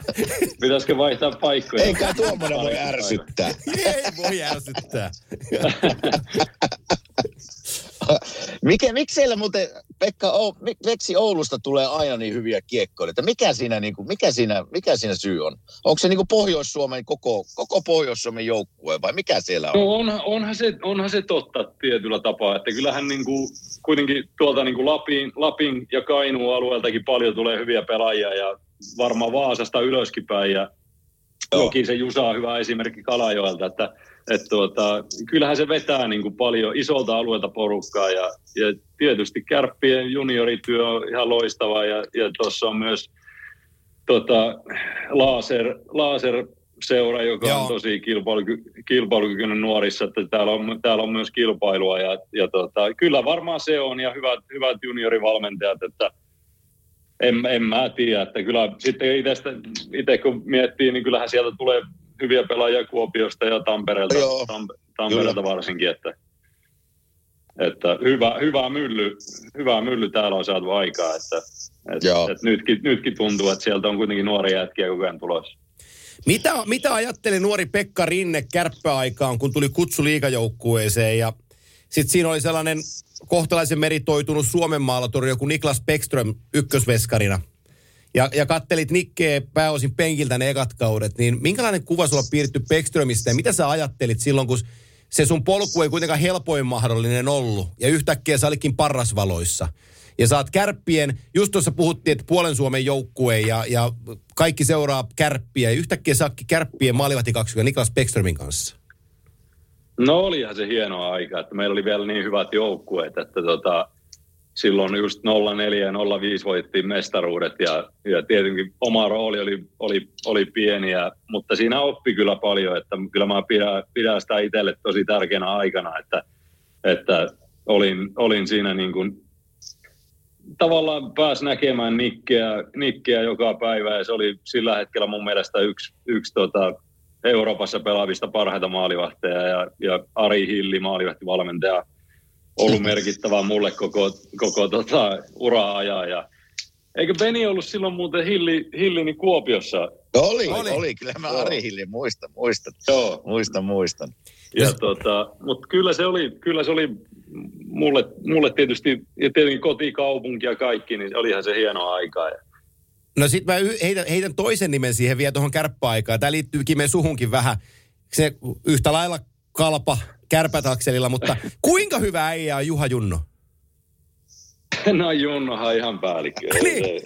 Pitäisikö vaihtaa paikkoja? Eikä tuommoinen voi ärsyttää. Ei voi ärsyttää. Mikä, miksi siellä muuten, Pekka, o, miksi Oulusta tulee aina niin hyviä kiekkoilijoita? Mikä siinä, niin kuin, mikä siinä, mikä siinä syy on? Onko se niin kuin Pohjois-Suomen koko, koko Pohjois-Suomen joukkue vai mikä siellä on? No onhan, onhan, se, onhan se totta tietyllä tapaa, että kyllähän niin kuin, kuitenkin tuolta niin kuin Lapin, Lapin ja Kainuun alueeltakin paljon tulee hyviä pelaajia ja varmaan Vaasasta ylöskin päin ja Toki se Jusa on hyvä esimerkki Kalajoelta, että et tuota, kyllähän se vetää niin kuin paljon isolta alueelta porukkaa ja, ja tietysti kärppien juniorityö on ihan loistava ja, ja tuossa on myös tota, laser, laser seura, joka Joo. on tosi kilpailuky, kilpailukykyinen nuorissa, että täällä on, täällä on myös kilpailua ja, ja tota, kyllä varmaan se on ja hyvät, hyvät juniorivalmentajat, että en, en mä tiedä, että kyllä sitten itse kun miettii, niin kyllähän sieltä tulee hyviä pelaajia Kuopiosta ja Tampereelta, Joo, Tampe, Tampereelta varsinkin, että, että hyvä, hyvä, mylly, hyvä mylly täällä on saatu aikaa, että, että, että nytkin, nytkin tuntuu, että sieltä on kuitenkin nuoria jätkiä koko ajan tulossa. Mitä, mitä ajatteli nuori Pekka Rinne kärppäaikaan, kun tuli kutsu liikajoukkueeseen ja sitten siinä oli sellainen kohtalaisen meritoitunut Suomen maalatori joku Niklas Beckström ykkösveskarina ja, ja kattelit Nikkeä pääosin penkiltä ne ekat kaudet, niin minkälainen kuva sulla piirretty Beckströmistä ja mitä sä ajattelit silloin, kun se sun polku ei kuitenkaan helpoin mahdollinen ollut ja yhtäkkiä sä olikin parrasvaloissa. Ja saat kärppien, just tuossa puhuttiin, että puolen Suomen joukkue ja, ja kaikki seuraa kärppiä ja yhtäkkiä saakki kärppien maalivahti Niklas Beckströmin kanssa. No olihan se hienoa aika, että meillä oli vielä niin hyvät joukkueet, että tota, silloin just 04 ja 05 voittiin mestaruudet ja, ja tietenkin oma rooli oli, oli, oli pieniä, mutta siinä oppi kyllä paljon, että kyllä mä pidän, pidän sitä itselle tosi tärkeänä aikana, että, että olin, olin siinä niin kuin, tavallaan pääsi näkemään Nikkeä, Nikkeä joka päivä ja se oli sillä hetkellä mun mielestä yksi, yksi tota, Euroopassa pelaavista parhaita maalivahteja ja, ja Ari Hilli maalivahtivalmentaja ollut merkittävä mulle koko, koko tota, uraa ajaa. Ja, eikö Beni ollut silloin muuten Hilli, Hilli niin Kuopiossa? Oli, oli, oli. Kyllä mä Ari Hilli muistan, muistan. Joo. Muistan, muistan. Ja tota, mutta kyllä se oli, kyllä se oli mulle, mulle tietysti, ja tietenkin kotikaupunki ja kaikki, niin olihan se hienoa aikaa. Ja No sit mä heitän, heitän toisen nimen siihen vielä tuohon kärppäaikaan. Tämä liittyykin meidän suhunkin vähän. Se yhtä lailla kalpa kärpätakselilla, mutta kuinka hyvä äijä on Juha Junno? No Junnohan ihan päällikkö. niin.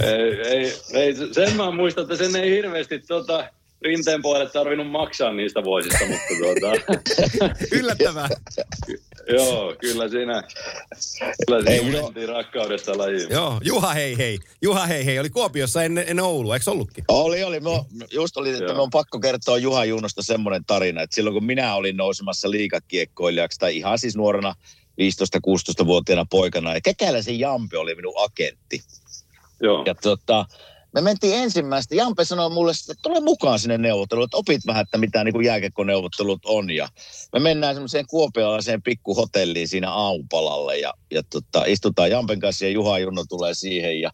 ei, ei, ei, sen mä muistan, että sen ei hirveästi tota, rinteen puolelle tarvinnut maksaa niistä vuosista, mutta tuota... Yllättävää. Joo, kyllä siinä, kyllä siinä ei, no. rakkaudesta lajiin. Joo, Juha hei hei. Juha hei hei oli Kuopiossa ennen, ennen Oulua, eikö ollutkin? Oli, oli. Mä, just oli, että on pakko kertoa Juha Junnosta semmoinen tarina, että silloin kun minä olin nousemassa liikakiekkoilijaksi, tai ihan siis nuorena 15-16-vuotiaana poikana, ja Kekäläisen Jampe oli minun agentti. Joo. Ja tota, me mentiin ensimmäistä. Jampe sanoi mulle, että tule mukaan sinne neuvotteluun, että opit vähän, että mitä niin jääkekkoneuvottelut on. Ja me mennään semmoiseen kuopiolaiseen pikkuhotelliin siinä aamupalalle ja, ja tota, istutaan Jampen kanssa ja Juha Junno tulee siihen ja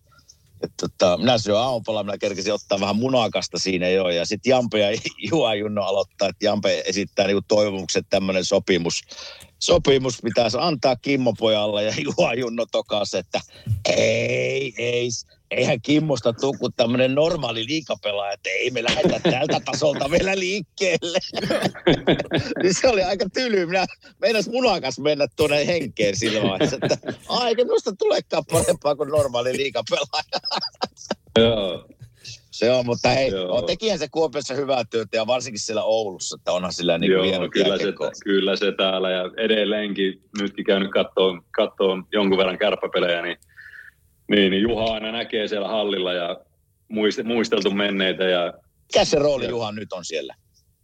et tota, minä syön aamupalaa, minä kerkesin ottaa vähän munakasta siinä jo. Ja sitten Jampe ja Juha Junno aloittaa, että Jampe esittää niinku toivomukset tämmöinen sopimus. Sopimus pitäisi antaa Kimmo pojalle ja Juha Junno tokas, että ei, ei, eihän Kimmosta tule kuin tämmöinen normaali liikapelaaja, että ei me lähdetä tältä tasolta vielä liikkeelle. niin se oli aika tyly. Minä meinas munakas mennä tuonne henkeen vaiheessa, että aika minusta tulekaan parempaa kuin normaali liikapelaaja. Joo. Se on, mutta hei, on tekihän se Kuopiossa hyvää työtä ja varsinkin siellä Oulussa, että onhan sillä niin Joo, kyllä se, kyllä se täällä ja edelleenkin nytkin käynyt katsoa jonkun verran kärppäpelejä, niin niin, niin Juha aina näkee siellä hallilla ja muisteltu menneitä. Ja, Mikä se rooli ja, Juha nyt on siellä?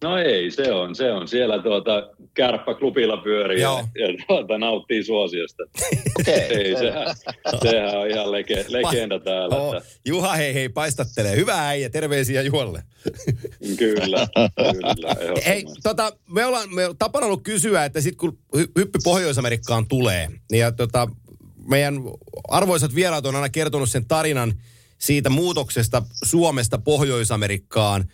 No ei, se on, se on. Siellä tuota kärppäklubilla pyörii ja, ja tuota, nauttii suosiosta. Okei. ei, sehän, sehän on ihan lege, legenda täällä. Oh, Että, Juha hei hei paistattelee. Hyvä äijä, terveisiä Juhalle. kyllä, kyllä. Hei, tota, me ollaan, me tapana ollut kysyä, että sit kun hy- hyppy Pohjois-Amerikkaan tulee, niin ja tota, meidän arvoisat vieraat on aina kertonut sen tarinan siitä muutoksesta Suomesta Pohjois-Amerikkaan.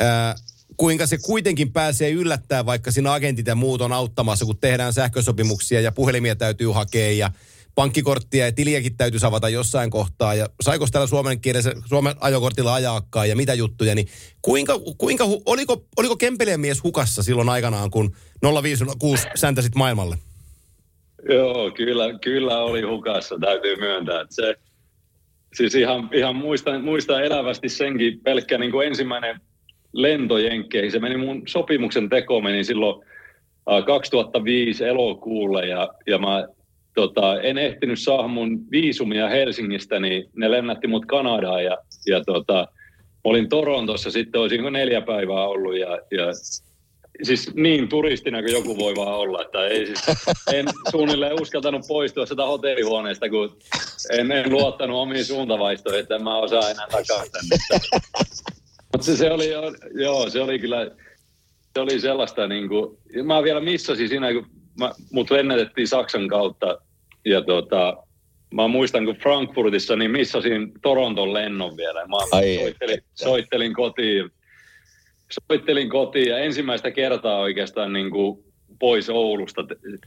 Ää, kuinka se kuitenkin pääsee yllättää, vaikka siinä agentit ja muut on auttamassa, kun tehdään sähkösopimuksia ja puhelimia täytyy hakea ja pankkikorttia ja tiliäkin täytyy avata jossain kohtaa. Ja saiko täällä suomen kielessä, Suomen ajokortilla ajaakkaan ja mitä juttuja, niin kuinka, kuinka oliko, oliko Kempelien mies hukassa silloin aikanaan, kun 056 säntäsit maailmalle? Joo, kyllä, kyllä oli hukassa, täytyy myöntää. Että se, siis ihan, ihan muistan, muistan elävästi senkin pelkkä niin kuin ensimmäinen lento Jenkkeihin. Se meni mun sopimuksen teko meni silloin äh, 2005 elokuulle ja, ja mä tota, en ehtinyt saada mun viisumia Helsingistä, niin ne lennätti mut Kanadaan ja, ja tota, olin Torontossa sitten, olisinko neljä päivää ollut ja, ja siis niin turistina kuin joku voi vaan olla, että ei siis, en suunnilleen uskaltanut poistua sitä hotellihuoneesta, kun en, en luottanut omiin suuntavaistoihin, että en mä osaa enää takaisin. Mutta se, se, oli, jo- joo, se oli kyllä, se oli sellaista niin kuin, mä vielä missasin siinä, kun mä, mut lennätettiin Saksan kautta ja tota, mä muistan, kun Frankfurtissa, niin missasin Toronton lennon vielä. Mä Ai soittelin, että. soittelin kotiin soittelin kotiin ja ensimmäistä kertaa oikeastaan niin kuin pois Oulusta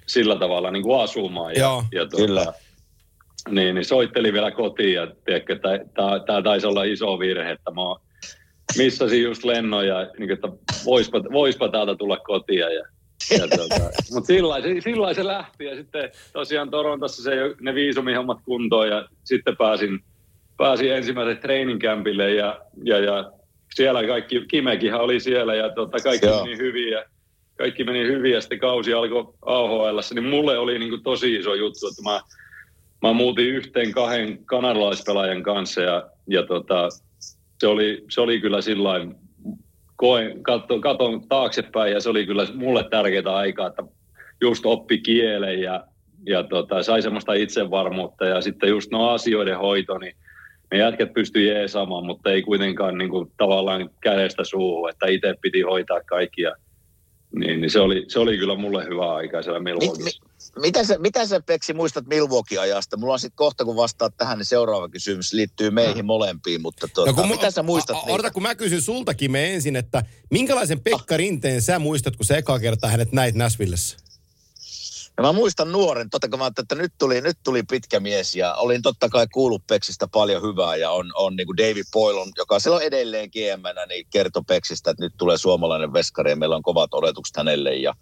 sillä tavalla niin kuin asumaan. Ja, Joo, ja tuota, kyllä. Niin, niin soittelin vielä kotiin ja tiedätkö, tämä taisi olla iso virhe, että mä missasin just lennon ja niin, että voispa, voispa täältä tulla kotiin. Ja, ja tuota, mutta sillä se, sillä se lähti ja sitten tosiaan Torontossa se, ne viisumihommat kuntoon ja sitten pääsin, pääsin ensimmäiselle training campille ja, ja, ja siellä kaikki, Kimekihän oli siellä ja tota, kaikki Joo. meni hyvin ja kaikki meni hyvin ja sitten kausi alkoi AHL, niin mulle oli niin kuin tosi iso juttu, että mä, mä muutin yhteen kahden kanadalaispelaajan kanssa ja, ja tota, se, oli, se oli kyllä sillain, koen, katon, katon taaksepäin ja se oli kyllä mulle tärkeää aikaa, että just oppi kielen ja, ja tota, sai semmoista itsevarmuutta ja sitten just no asioiden hoito, niin ne jätkät pystyi jeesaamaan, mutta ei kuitenkaan niin kuin, tavallaan kädestä suuhun, että itse piti hoitaa kaikki ja niin, niin se, oli, se oli kyllä mulle hyvä aika siellä Milwaukeeissa. Mitä sä, mitä sä Peksi muistat Milwaukee-ajasta? Mulla on sitten kohta, kun vastaat tähän, niin seuraava kysymys liittyy meihin molempiin, mutta tuota, kun mu- mitä sä muistat a- a-? Odota, kun mä kysyn sultakin me ensin, että minkälaisen Pekka Rinteen sä muistat, kun sä eka kertaa hänet näit Nashvillessä? Ja mä muistan nuoren, totta kai mä että nyt tuli, nyt tuli pitkä mies ja olin totta kai kuullut Peksistä paljon hyvää ja on, on niin kuin David Poilon, joka silloin edelleen gm niin kertoi Peksistä, että nyt tulee suomalainen veskari ja meillä on kovat odotukset hänelle ja,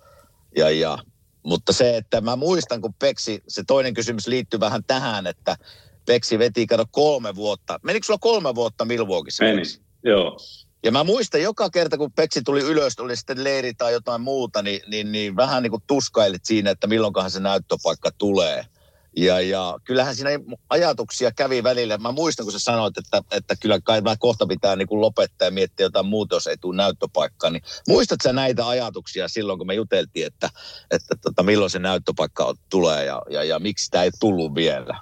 ja, ja mutta se, että mä muistan, kun Peksi, se toinen kysymys liittyy vähän tähän, että Peksi veti, kato kolme vuotta. Menikö sulla kolme vuotta Milwaukeeissa? Meni, joo. Ja mä muistan joka kerta, kun Peksi tuli ylös, oli sitten leiri tai jotain muuta, niin, niin, niin vähän niin kuin tuskailit siinä, että milloinkohan se näyttöpaikka tulee. Ja, ja kyllähän siinä ajatuksia kävi välillä. Mä muistan, kun sä sanoit, että, että kyllä kai mä kohta pitää niin kuin lopettaa ja miettiä jotain muuta, jos ei tule näyttöpaikkaa. Niin muistat sä näitä ajatuksia silloin, kun me juteltiin, että, että tota, milloin se näyttöpaikka tulee ja, ja, ja miksi sitä ei tullut vielä?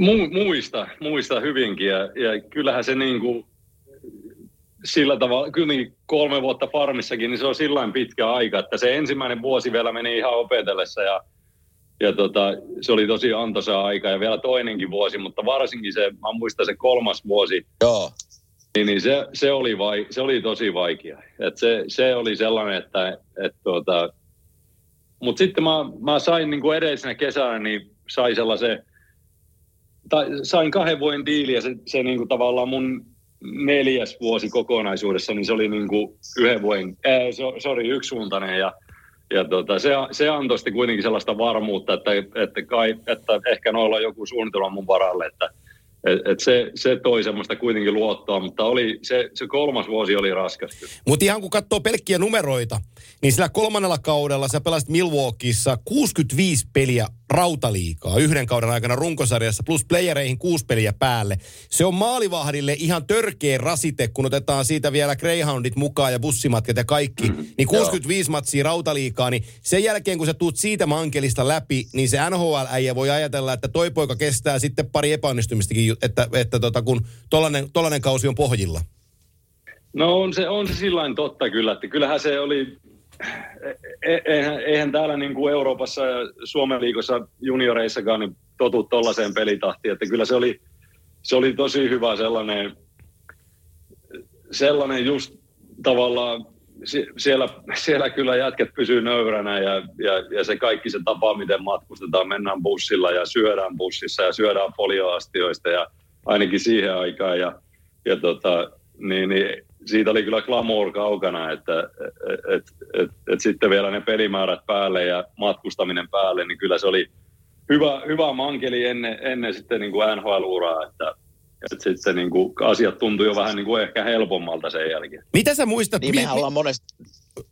Mu- muista, muista hyvinkin ja, ja kyllähän se niin kuin sillä tavalla, kyllä niin kolme vuotta farmissakin, niin se on sillä pitkä aika, että se ensimmäinen vuosi vielä meni ihan opetellessa ja, ja tota, se oli tosi antoisa aika ja vielä toinenkin vuosi, mutta varsinkin se, mä muistan se kolmas vuosi, Joo, niin, niin se, se, oli vai, se oli tosi vaikea. Et se, se oli sellainen, että et tota, mutta sitten mä, mä sain niin kuin edellisenä kesänä, niin sai sellaisen, tai sain kahden vuoden diili ja se, se niin kuin tavallaan mun neljäs vuosi kokonaisuudessa, niin se oli niin kuin yhden vuoden, ää, so- sorry, yksisuuntainen ja, ja tota, se, se antoi kuitenkin sellaista varmuutta, että, että, kai, että ehkä noilla on joku suunnitelma mun varalle, että, Et, et se, se toi semmoista kuitenkin luottoa, mutta oli, se, se kolmas vuosi oli raskas. Mutta ihan kun katsoo pelkkiä numeroita, niin sillä kolmannella kaudella sä pelasit Milwaukeeissa 65 peliä rautaliikaa yhden kauden aikana runkosarjassa, plus playereihin kuusi peliä päälle. Se on maalivahdille ihan törkeä rasite, kun otetaan siitä vielä Greyhoundit mukaan ja bussimatkat ja kaikki. Mm, niin 65 joo. matsia rautaliikaa, niin sen jälkeen kun sä tuut siitä mankelista läpi, niin se NHL-äijä voi ajatella, että toi poika kestää sitten pari epäonnistumistakin, että, että tota, kun tollanen, tollanen kausi on pohjilla. No on se, on se sillain totta kyllä, että kyllähän se oli E, e, eihän, eihän täällä niin kuin Euroopassa ja Suomen liikossa junioreissakaan niin totu tuollaiseen pelitahtiin, että kyllä se oli, se oli tosi hyvä sellainen, sellainen just tavallaan siellä, siellä kyllä jätket pysyy nöyränä ja, ja, ja, se kaikki se tapa, miten matkustetaan, mennään bussilla ja syödään bussissa ja syödään folioastioista ja ainakin siihen aikaan ja, ja tota, niin, niin siitä oli kyllä glamour kaukana, että et, et, et, et sitten vielä ne pelimäärät päälle ja matkustaminen päälle, niin kyllä se oli hyvä, hyvä mankeli ennen, ennen sitten niin kuin NHL-uraa, että, että sitten niin kuin asiat tuntui jo vähän niin kuin ehkä helpommalta sen jälkeen. Mitä sä muistat? Niin mehän ollaan monesti,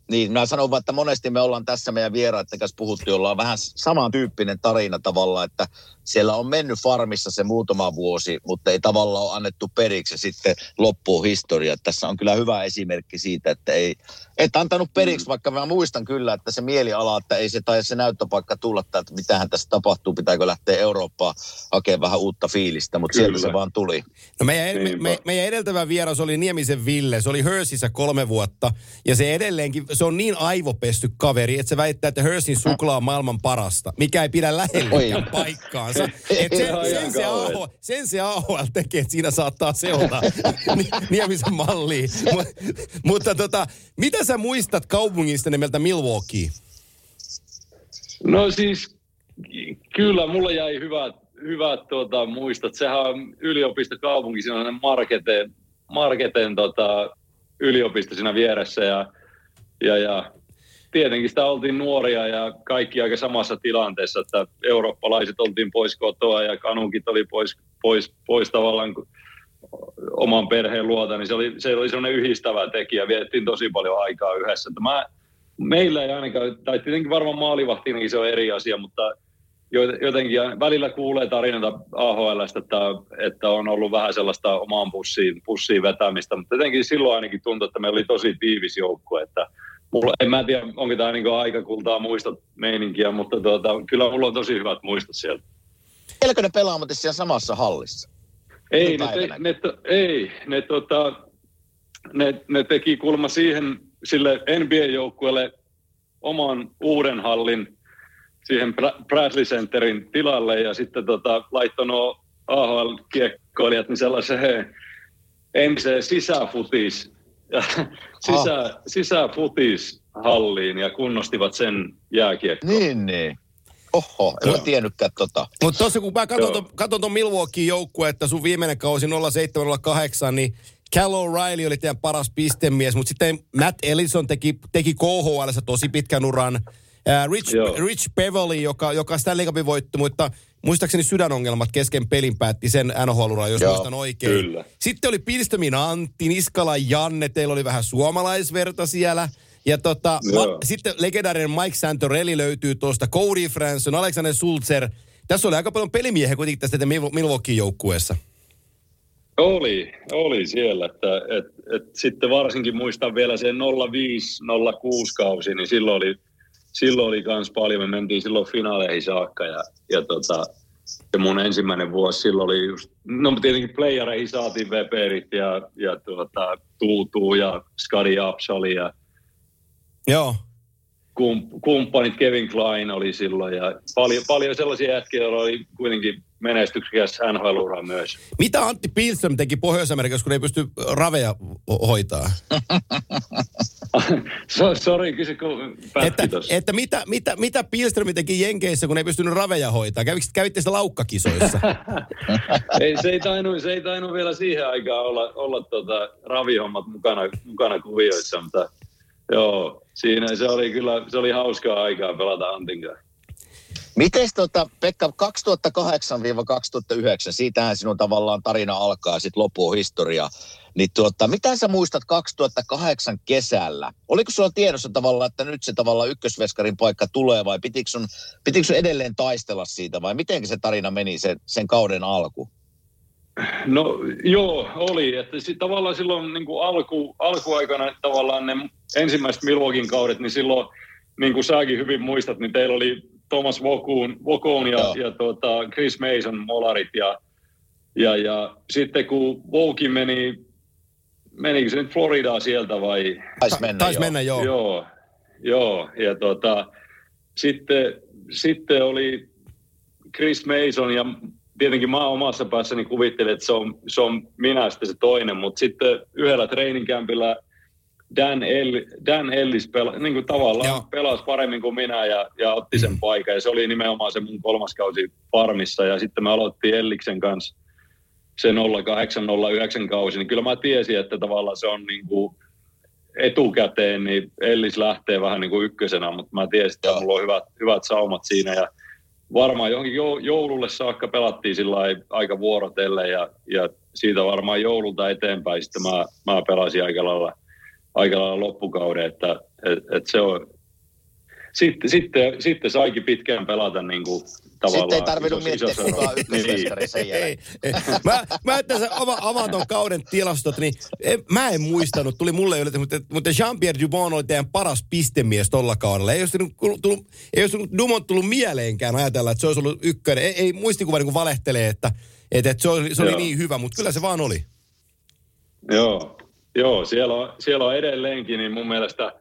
niin mä sanon vaan, että monesti me ollaan tässä meidän vieraiden kanssa puhuttu, jolla on vähän samantyyppinen tarina tavallaan, että siellä on mennyt farmissa se muutama vuosi, mutta ei tavallaan ole annettu periksi ja sitten loppuu historia. Tässä on kyllä hyvä esimerkki siitä, että ei, et antanut periksi, mm. vaikka mä muistan kyllä, että se mieliala, että ei se tai se näyttöpaikka tulla, että mitähän tässä tapahtuu, pitääkö lähteä Eurooppaan hakemaan vähän uutta fiilistä, mutta kyllä. sieltä se vaan tuli. No meidän, me, me, meidän edeltävä vieras oli Niemisen Ville, se oli Hörsissä kolme vuotta ja se edelleenkin, se on niin aivopesty kaveri, että se väittää, että Hörsin suklaa on maailman parasta, mikä ei pidä lähellekään paikkaansa. Et sen, sen, se AHL, sen se AHL tekee, että siinä saattaa seurata Niemisen malliin. mutta tota, mitä sä muistat kaupungista nimeltä Milwaukee? No siis kyllä, mulla jäi hyvät, hyvät tuota, muistot. Sehän on yliopistokaupunki, siinä on Marketeen, Marketeen tota, yliopisto siinä vieressä ja, ja, ja tietenkin sitä oltiin nuoria ja kaikki aika samassa tilanteessa, että eurooppalaiset oltiin pois kotoa ja kanunkit oli pois, pois, pois tavallaan oman perheen luota, niin se oli, se oli sellainen yhdistävä tekijä. Vietettiin tosi paljon aikaa yhdessä. Mä, meillä ei ainakaan, tai tietenkin varmaan maalivahtinakin se on eri asia, mutta jotenkin välillä kuulee tarinoita AHLstä, että, että on ollut vähän sellaista omaan pussiin, pussiin vetämistä, mutta jotenkin silloin ainakin tuntui, että meillä oli tosi tiivis joukkue, että mulla, en mä tiedä, onko tämä niin aikakultaa muistot meininkiä, mutta tuota, kyllä mulla on tosi hyvät muistot sieltä. Vieläkö ne pelaamat siellä samassa hallissa? Ei, ne, te, ne, to, ei ne, tota, ne, ne teki kulma siihen sille NBA-joukkueelle oman uuden hallin siihen Bradley Centerin tilalle ja sitten tota, laittoi nuo AHL-kiekkoilijat niin sellaiseen MC sisäfutis, ja sisä, ah. halliin ja kunnostivat sen jääkiekkoon. Niin, niin. Oho, en ole tiennytkään tota. Mutta tuossa kun mä katson tuon Milwaukee joukkue, että sun viimeinen kausi 0708, niin Cal O'Reilly oli teidän paras pistemies, mutta sitten Matt Ellison teki, teki KHL tosi pitkän uran. Uh, Rich, Rich Beverly, joka, joka Stanley Cupin voitti, mutta muistaakseni sydänongelmat kesken pelin päätti sen nhl jos Joo, muistan oikein. Kyllä. Sitten oli Pilstömin Antti, Niskala Janne, teillä oli vähän suomalaisverta siellä. Ja tota, ma, sitten legendaarinen Mike Santorelli löytyy tuosta, Cody Franson, Alexander Sulzer. Tässä oli aika paljon pelimiehiä kuitenkin tästä Milwaukee joukkueessa. Oli, oli siellä. Että, et, et, sitten varsinkin muistan vielä sen 05-06 kausi, niin silloin oli, silloin oli kans paljon. Me mentiin silloin finaaleihin saakka ja, ja tota, ja mun ensimmäinen vuosi silloin oli just, no tietenkin playereihin saatiin Weberit ja, ja tuota, Tuutuu ja Skadi oli ja Joo. kumppanit Kevin Klein oli silloin ja paljon, paljon sellaisia jätkiä, joilla oli kuitenkin menestyksekäs nhl myös. Mitä Antti Pilström teki Pohjois-Amerikassa, kun ei pysty raveja hoitaa? so, sorry, kysy että, että mitä, mitä, mitä Pilström teki Jenkeissä, kun ei pystynyt raveja hoitaa? Kävitte, kävitte sitä laukkakisoissa? ei, se, ei tainnut, se ei tainnut vielä siihen aikaan olla, olla tota, ravihommat mukana, mukana kuvioissa, mutta joo, siinä se oli kyllä, se oli hauskaa aikaa pelata Antin kanssa. Miten tota, Pekka, 2008-2009, siitähän sinun tavallaan tarina alkaa sitten loppuu historia. Niin tuota, mitä sä muistat 2008 kesällä? Oliko sulla tiedossa tavallaan, että nyt se tavallaan ykkösveskarin paikka tulee vai pitikö sun, pitikö sun edelleen taistella siitä vai miten se tarina meni sen, sen kauden alku? No joo, oli. Että sit, tavallaan silloin niin kuin alku, alkuaikana tavallaan ne ensimmäiset Milwaukeein kaudet, niin silloin, niin kuin säkin hyvin muistat, niin teillä oli Thomas Vokoon, Vokoon ja, ja tuota Chris Mason molarit ja, ja, ja sitten kun Voki meni, menikö se nyt Floridaa sieltä vai? Taisi mennä, Tais mennä joo. Joo, joo. ja tuota, sitten, sitten oli Chris Mason ja tietenkin mä omassa päässäni kuvittelin, että se on, se on minä sitten se toinen, mutta sitten yhdellä treeninkämpillä Dan, El, Dan Ellis pela, niin kuin tavallaan Joo. pelasi paremmin kuin minä ja, ja otti sen mm. paikan. Ja se oli nimenomaan se mun kolmas kausi farmissa. Ja sitten me aloittiin Elliksen kanssa se 08-09 kausi. Niin kyllä mä tiesin, että tavallaan se on niin kuin etukäteen, niin Ellis lähtee vähän niin kuin ykkösenä, mutta mä tiesin, että Joo. mulla on hyvät, hyvät saumat siinä. Ja varmaan johonkin joululle saakka pelattiin sillä aika vuorotelle ja, ja siitä varmaan joululta eteenpäin sitten mä, mä pelasin aika lailla, aika lailla loppukauden, että et, et se on, sitten, sitten, sitten saikin pitkään pelata niin kuin tavallaan. Sitten ei tarvinnut miettiä kukaan ykkösmestari sen jälkeen. Ei, ei. Mä, mä että sä ava, avaan ton kauden tilastot, niin en, mä en muistanut, tuli mulle yllätys, mutta, mutta Jean-Pierre Dubon oli teidän paras pistemies tolla kaudella. Ei olisi, tullut, ei olisi Dumont tullut mieleenkään ajatella, että se olisi ollut ykkönen. Ei, ei muistikuva niin valehtelee, että, että, että se oli, se oli niin hyvä, mutta kyllä se vaan oli. Joo, Joo siellä, on, siellä on edelleenkin, niin mun mielestä –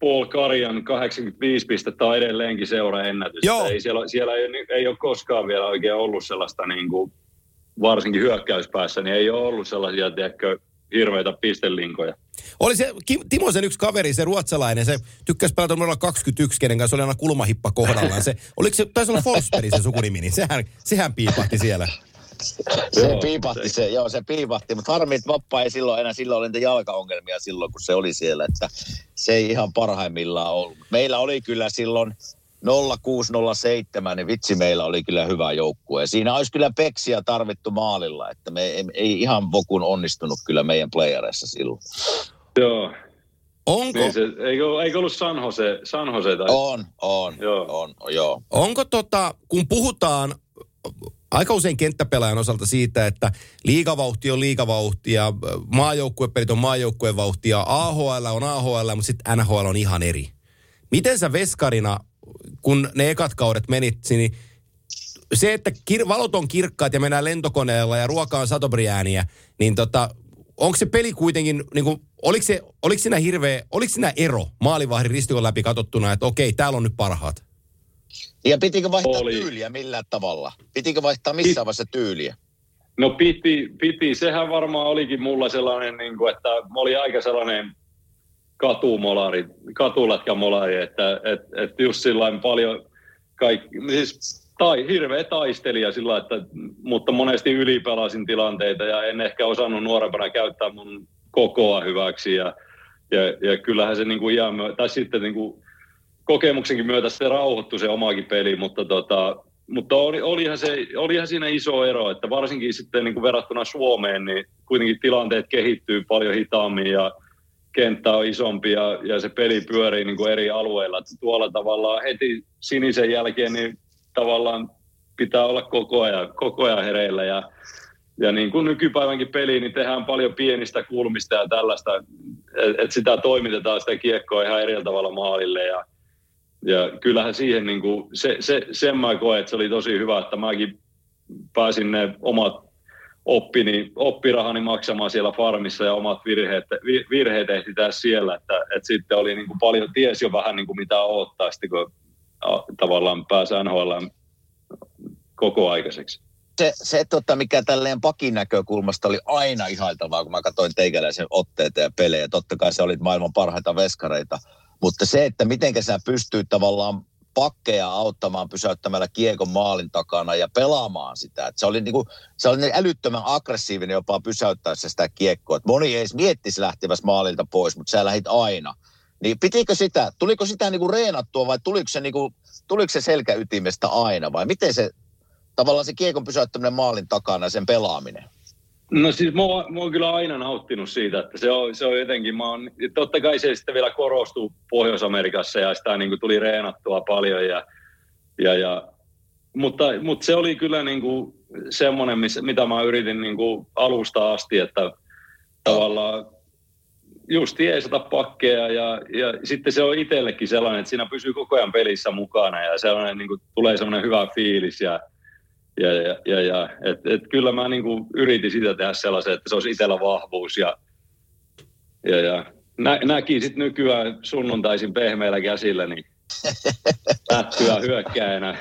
Paul Karjan 85 pistettä on edelleenkin seuraennätys. Joo. Ei, siellä, siellä ei, ei ole koskaan vielä oikein ollut sellaista, niin kuin, varsinkin hyökkäyspäässä, niin ei ole ollut sellaisia, tiedätkö, hirveitä pistelinkoja. Oli se Timo sen yksi kaveri, se ruotsalainen, se tykkäsi pelata numero 21, kenen kanssa oli aina kulmahippa kohdallaan. Se, oliko se, taisi olla Forsperi se sukunimi, niin sehän, sehän piipahti siellä. Se joo, piipahti se, joo se piipahti, mutta harmi, että Vappa ei silloin enää, silloin oli niitä jalkaongelmia silloin, kun se oli siellä, että se ei ihan parhaimmillaan ollut. Meillä oli kyllä silloin 0607, niin vitsi meillä oli kyllä hyvä joukkue. Siinä olisi kyllä peksiä tarvittu maalilla, että me ei, ei ihan vokun onnistunut kyllä meidän playereissa silloin. Joo. Onko? Niin se, eikö, eikö ollut San Jose? San Jose tai... On, on, joo. on, joo. Onko tota, kun puhutaan aika usein kenttäpelaajan osalta siitä, että liigavauhti on liigavauhti ja maajoukkuepelit on maajoukkueen vauhti ja AHL on AHL, mutta sitten NHL on ihan eri. Miten sä veskarina, kun ne ekat kaudet menit, niin se, että kir- valot on kirkkaat ja mennään lentokoneella ja ruoka on satobriääniä, niin tota, onko se peli kuitenkin, niin kuin, oliko, se, oliko siinä hirveä, oliko siinä ero maalivahdin ristikon läpi katsottuna, että okei, täällä on nyt parhaat? Ja pitikö vaihtaa oli. tyyliä millään tavalla? Pitikö vaihtaa missään vaiheessa tyyliä? No piti, piti. Sehän varmaan olikin mulla sellainen, niin kuin, että mä olin aika sellainen katumolari, katulätkämolari, että et, et just sillain paljon kaikki, siis tai, hirveä taistelija sillä, että, mutta monesti ylipelasin tilanteita ja en ehkä osannut nuorempana käyttää mun kokoa hyväksi ja, ja, ja kyllähän se niin kuin ihan, tai sitten niin kuin kokemuksenkin myötä se rauhoittui se omaakin peli, mutta, tota, mutta oli, olihan, se, olihan siinä iso ero, että varsinkin sitten niin kuin verrattuna Suomeen, niin kuitenkin tilanteet kehittyy paljon hitaammin ja kenttä on isompi ja, ja se peli pyörii niin kuin eri alueilla. Että tuolla tavallaan heti sinisen jälkeen niin tavallaan pitää olla koko ajan, koko ajan hereillä ja, ja niin kuin nykypäivänkin peli, niin tehdään paljon pienistä kulmista ja tällaista, että et sitä toimitetaan sitä kiekkoa ihan eri tavalla maalille ja, ja kyllähän siihen, niin kuin, se, se, sen mä koen, että se oli tosi hyvä, että mäkin pääsin ne omat oppini, oppirahani maksamaan siellä farmissa ja omat virheet, virheet ehtitään siellä, että, että sitten oli niin kuin paljon, ties jo vähän niin kuin mitä odottaa sitten, kun tavallaan pääsi NHL koko aikaiseksi. Se, se tota, mikä tälleen pakin näkökulmasta oli aina ihailtavaa, kun mä katsoin teikäläisen otteita ja pelejä. Totta kai se oli maailman parhaita veskareita – mutta se, että miten sä pystyy tavallaan pakkeja auttamaan pysäyttämällä kiekon maalin takana ja pelaamaan sitä. Se oli, niinku, se oli älyttömän aggressiivinen jopa pysäyttää sitä kiekkoa. Et moni ei edes miettisi lähtevässä maalilta pois, mutta sä lähit aina. Niin pitikö sitä, tuliko sitä niinku reenattua vai tuliko se, niinku, tuliko se selkäytimestä aina vai miten se, tavallaan se kiekon pysäyttäminen maalin takana ja sen pelaaminen? No siis mä oon, mä oon kyllä aina nauttinut siitä, että se on, se on jotenkin, mä oon, totta kai se sitten vielä korostuu Pohjois-Amerikassa ja sitä niin kuin tuli reenattua paljon ja, ja, ja mutta, mutta, se oli kyllä niin kuin semmoinen, mitä mä yritin niin kuin alusta asti, että tavallaan just jeesata pakkeja ja, ja sitten se on itsellekin sellainen, että siinä pysyy koko ajan pelissä mukana ja sellainen, niin kuin, tulee semmoinen hyvä fiilis ja, ja, ja, ja, ja et, et kyllä mä niin kuin yritin sitä tehdä sellaisen, että se olisi itsellä vahvuus ja, ja, ja nä, näki sitten nykyään sunnuntaisin pehmeillä käsillä, niin Pättyä hyökkäänä.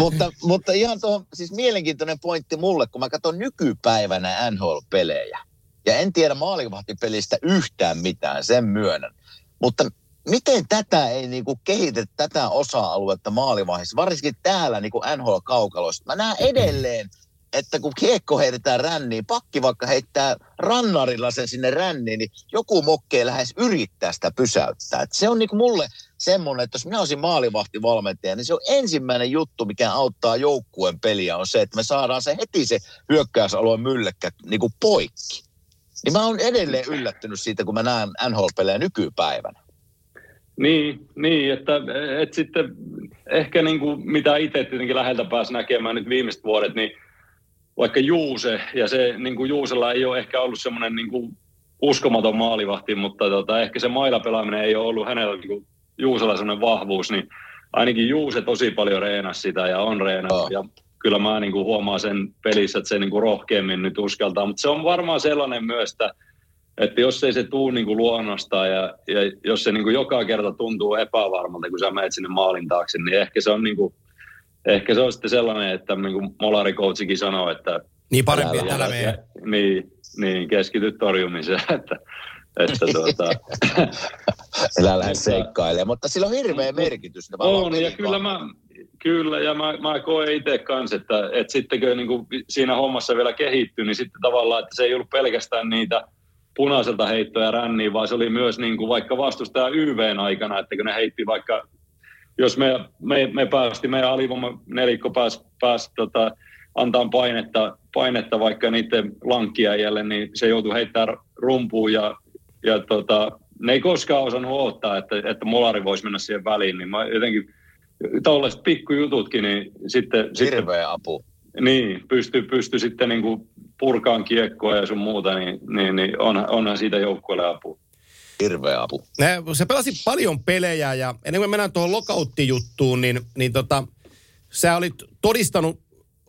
mutta, mutta ihan tuohon, siis mielenkiintoinen pointti mulle, kun mä katson nykypäivänä NHL-pelejä. Ja en tiedä maalivahtipelistä yhtään mitään, sen myönnän. Mutta miten tätä ei niin kuin kehitetä tätä osa-aluetta maalivahdissa, varsinkin täällä niin kuin NHL-kaukalossa. Mä näen edelleen että kun kiekko heitetään ränniin, pakki vaikka heittää rannarilla sen sinne ränniin, niin joku mokkee lähes yrittää sitä pysäyttää. Et se on niin kuin mulle semmoinen, että jos minä olisin maalivahtivalmentaja, niin se on ensimmäinen juttu, mikä auttaa joukkueen peliä, on se, että me saadaan se heti se hyökkäysalueen myllekkä niin kuin poikki. Niin mä oon edelleen yllättynyt siitä, kun mä näen NHL-pelejä nykypäivänä. Niin, niin että, että sitten ehkä niin kuin, mitä itse tietenkin läheltä pääsi näkemään nyt viimeiset vuodet, niin vaikka Juuse, ja se niin kuin Juusella ei ole ehkä ollut semmoinen niin kuin uskomaton maalivahti, mutta tota, ehkä se mailapelaaminen ei ole ollut hänellä niin kuin Juusella semmoinen vahvuus, niin ainakin Juuse tosi paljon reenasi sitä ja on reenannut, oh. ja kyllä mä niin kuin huomaan sen pelissä, että se niin kuin rohkeammin nyt uskaltaa, mutta se on varmaan sellainen myös, että, että jos ei se tuu niin kuin luonnosta ja, ja jos se niin kuin joka kerta tuntuu epävarmalta, kun sä menet sinne maalin taakse, niin ehkä se on niin kuin ehkä se on sitten sellainen, että niin kuin Molari coachikin sanoo, että... Niin parempi, että älä mene. Niin, niin, keskity torjumiseen, että, että tuota... Älä lähde seikkailemaan, mutta sillä on hirveä merkitys. On, ja kyllä mä, Kyllä, ja mä, mä koen itse kanssa, että, että sitten kun niin siinä hommassa vielä kehittyy, niin sitten tavallaan, että se ei ollut pelkästään niitä punaiselta heittoja ränniin, vaan se oli myös niin kuin vaikka vastustaja YVn aikana, että kun ne heitti vaikka jos me, me, me päästi, meidän alivoima nelikko pääsi, pääsi tota, antaa painetta, painetta vaikka niiden lankkiajille, niin se joutui heittämään rumpuun ja, ja tota, ne ei koskaan osannut odottaa, että, että molari voisi mennä siihen väliin, niin mä jotenkin tuollaiset pikkujututkin, niin sitten... Hirveä sitten, apu. Niin, pystyy pysty sitten niin kuin purkaan kiekkoa ja sun muuta, niin, niin, niin onhan, onhan siitä joukkueelle apu hirveä apu. Se pelasi paljon pelejä ja ennen kuin mennään tuohon lokauttijuttuun, niin, niin tota, sä olit todistanut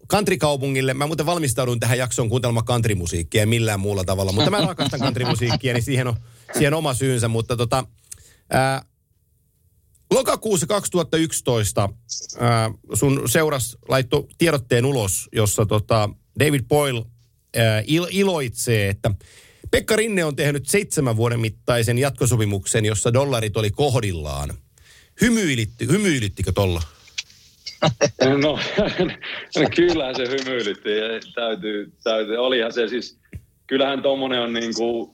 kantrikaupungille, mä muuten valmistaudun tähän jaksoon kuuntelemaan kantrimusiikkia millään muulla tavalla, mutta mä rakastan kantrimusiikkia, niin siihen on, siihen oma syynsä, mutta tota, ää, lokakuussa 2011 ää, sun seuras laitto tiedotteen ulos, jossa tota David Boyle ää, il, iloitsee, että Pekka Rinne on tehnyt seitsemän vuoden mittaisen jatkosopimuksen, jossa dollarit oli kohdillaan. Hymyilytti, hymyilyttikö tolla? No, kyllähän se hymyilytti. Täytyy, täytyy. Olihan se siis, kyllähän tuommoinen on niin kuin,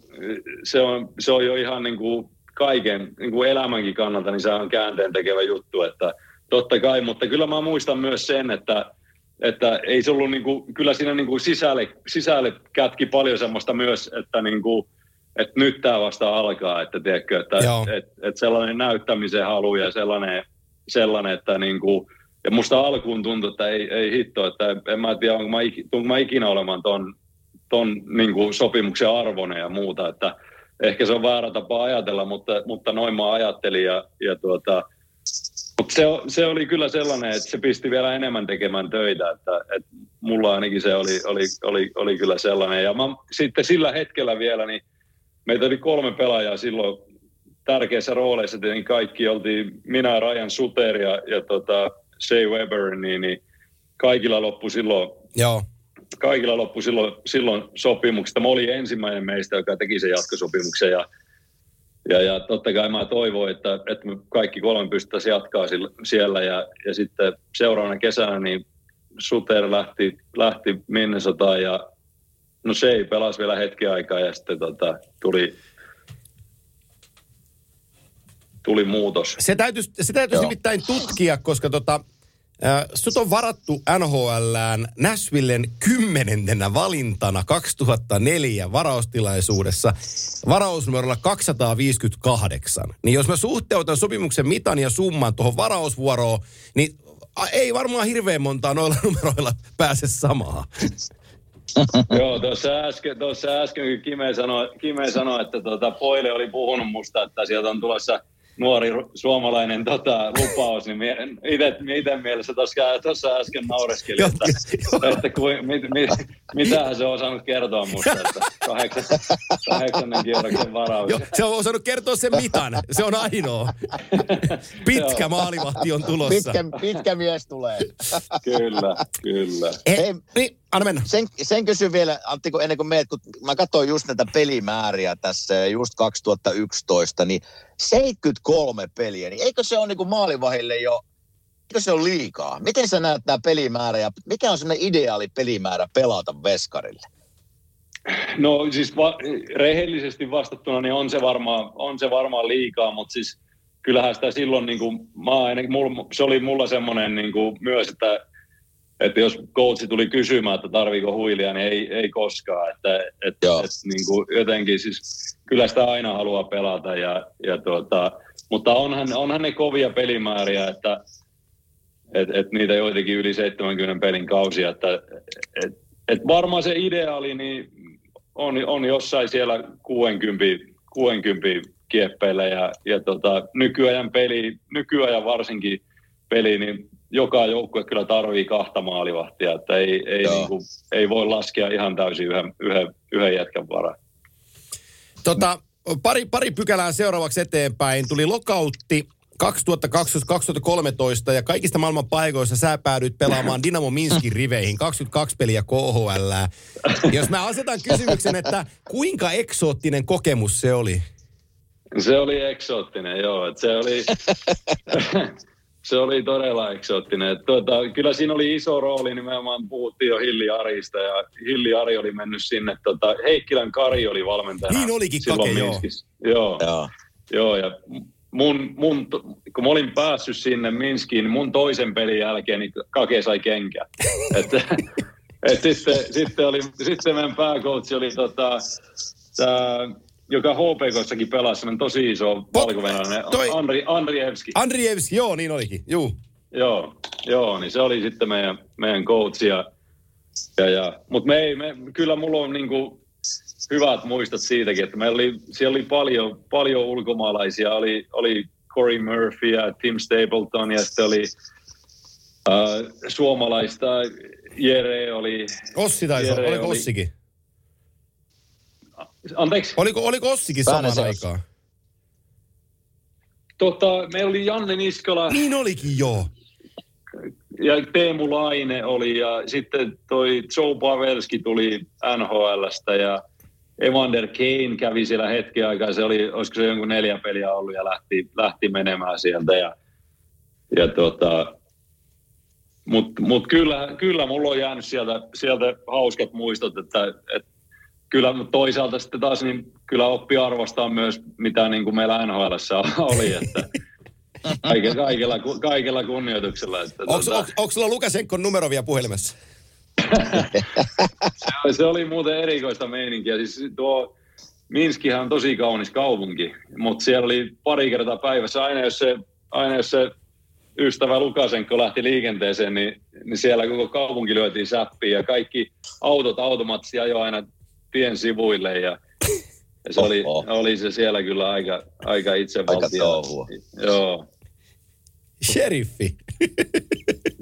se on, se on jo ihan niin kuin kaiken niin kuin elämänkin kannalta, niin se on käänteen tekevä juttu, että totta kai, mutta kyllä mä muistan myös sen, että että ei se ollut niinku, kyllä siinä niinku sisälle, sisälle kätki paljon semmoista myös, että niinku, että nyt tämä vasta alkaa, että tiedätkö, että et, et sellainen näyttämisen halu ja sellainen, sellainen että niinku, ja musta alkuun tuntui, että ei, ei hitto, että en mä tiedä, onko mä, mä ikinä olemaan ton, ton niinku sopimuksen arvoinen ja muuta, että ehkä se on väärä tapa ajatella, mutta, mutta noin mä ajattelin ja, ja tuota, mutta se, se oli kyllä sellainen, että se pisti vielä enemmän tekemään töitä, että, että mulla ainakin se oli, oli, oli, oli kyllä sellainen. Ja mä, sitten sillä hetkellä vielä, niin meitä oli kolme pelaajaa silloin tärkeissä rooleissa, tietenkin kaikki oltiin, minä, Ryan Suter ja, ja tota Shea Weber, niin, niin kaikilla loppui silloin Joo. Kaikilla loppui silloin, silloin sopimuksesta. Mä olin ensimmäinen meistä, joka teki sen jatkosopimuksen ja ja, ja totta kai mä toivon, että, että me kaikki kolme pystyttäisiin jatkaa siellä. Ja, ja sitten seuraavana kesänä niin Suter lähti, lähti Minnesotaan ja no se ei pelasi vielä hetki aikaa ja sitten tota, tuli, tuli muutos. Se täytyisi, se täytyisi nimittäin tutkia, koska tota, sut on varattu NHLään Nashvillen kymmenentenä valintana 2004 varaustilaisuudessa varausnumerolla 258. Niin jos mä suhteutan sopimuksen mitan ja summan tuohon varausvuoroon, niin ei varmaan hirveän montaa noilla numeroilla pääse samaan. Joo, tuossa äsken, tuossa äsken kun Kime sanoi, Kime sanoi että tota, Poile oli puhunut musta, että sieltä on tulossa nuori suomalainen tota, lupaus, niin itse mielessä tuossa äsken naureskeli, Joo, että, joo. että kui, mit, mit, mitähän se on osannut kertoa musta, että kahdeksan, kahdeksannen kierroksen varaus. Jo, se on osannut kertoa sen mitan. Se on ainoa. Pitkä Joo. maalivahti on tulossa. Pitkä, pitkä mies tulee. Kyllä, kyllä. He, Hei. niin, anna mennä. Sen, sen kysyn vielä, Antti, kun ennen kuin meet, kun mä katsoin just näitä pelimääriä tässä just 2011, niin 73 peliä, niin eikö se ole niin kuin maalivahille jo, eikö se ole liikaa? Miten sä näet nämä pelimäärä ja mikä on semmoinen ideaali pelimäärä pelata veskarille? No siis va- rehellisesti vastattuna niin on se varmaan, on se varmaan liikaa, mutta siis kyllähän sitä silloin, niin kuin, mä ainakin, mulla, se oli mulla semmoinen niin kuin myös, että, että jos coachi tuli kysymään, että tarviiko huilia, niin ei, ei koskaan. Että, että, Joo. että niin kuin jotenkin siis, kyllä sitä aina haluaa pelata, ja, ja tuota, mutta onhan, onhan ne kovia pelimääriä, että et, et niitä joitakin yli 70 pelin kausia, että et, et varmaan se ideaali niin on, on jossain siellä 60, 60 kieppeillä ja, ja tota, nykyajan peli, nykyajan varsinkin peli, niin joka joukkue kyllä tarvii kahta maalivahtia, että ei, ei, Joo. niin kuin, ei voi laskea ihan täysin yhden, yhden, yhden jätkän varaan. Tota, pari, pari pykälää seuraavaksi eteenpäin. Tuli lokautti 2012-2013 ja kaikista maailman paikoista sä päädyit pelaamaan Dynamo Minskin riveihin 22 peliä KHL. Jos mä asetan kysymyksen, että kuinka eksoottinen kokemus se oli? Se oli eksoottinen, joo. Et se, oli, se oli todella eksoottinen. Tuota, kyllä siinä oli iso rooli, nimenomaan puhuttiin jo Hilli Arista, ja Hilli Ari oli mennyt sinne. Tota, Heikkilän Kari oli valmentajana. Niin olikin, silloin Kake, joo. Minskissä. Joo, Joo. joo, ja mun, mun, kun mä olin päässyt sinne Minskiin, niin mun toisen pelin jälkeen niin Kake sai kenkä. Et, et sitten, sitten, oli, sitten meidän pääkoutsi oli tota, tää, joka HPKssakin pelasi, semmoinen tosi iso valkovenäläinen, toi- Andri, Andrievski. Andrievski, joo, niin olikin. Juu. Joo, joo, niin se oli sitten meidän, meidän coach. Ja, ja, ja, Mutta me ei, me, kyllä mulla on niinku hyvät muistot siitäkin, että meillä oli, siellä oli paljon, paljon ulkomaalaisia. Oli, oli Corey Murphy ja Tim Stapleton ja sitten oli äh, suomalaista Jere oli... Ossi taisi. Jere Oliko oli- Ossikin? Anteeksi, Oliko, oliko Ossikin samaan Väänäsen Ossi. aikaan? tota, meillä oli Janne Niskala Niin olikin, joo. ja Teemu Laine oli ja sitten toi Joe Pavelski tuli NHLstä ja Evander Kane kävi siellä hetken aikaa. Se oli, olisiko se jonkun neljä peliä ollut ja lähti, lähti menemään sieltä. Ja, ja tota, Mutta mut kyllä, kyllä mulla on jäänyt sieltä, sieltä hauskat muistot, että, että kyllä toisaalta sitten taas niin kyllä oppi arvostaa myös, mitä niin kuin meillä NHLssä oli, että kaikella, kaikella, kaikella kunnioituksella. Että, Onko, onko sulla Lukasenkon numero vielä puhelimessa? Se- Se oli muuten erikoista meininkiä. Siis tuo Minskihän on tosi kaunis kaupunki, mutta siellä oli pari kertaa päivässä. Aina jos se, aina jos se ystävä Lukasenko lähti liikenteeseen, niin, niin siellä koko kaupunki lyötiin säppiin ja kaikki autot automaattisesti ajoi aina tien sivuille ja, ja se oli, Oho. oli, se siellä kyllä aika, aika itsevaltia. Aika. Joo, Sheriffi.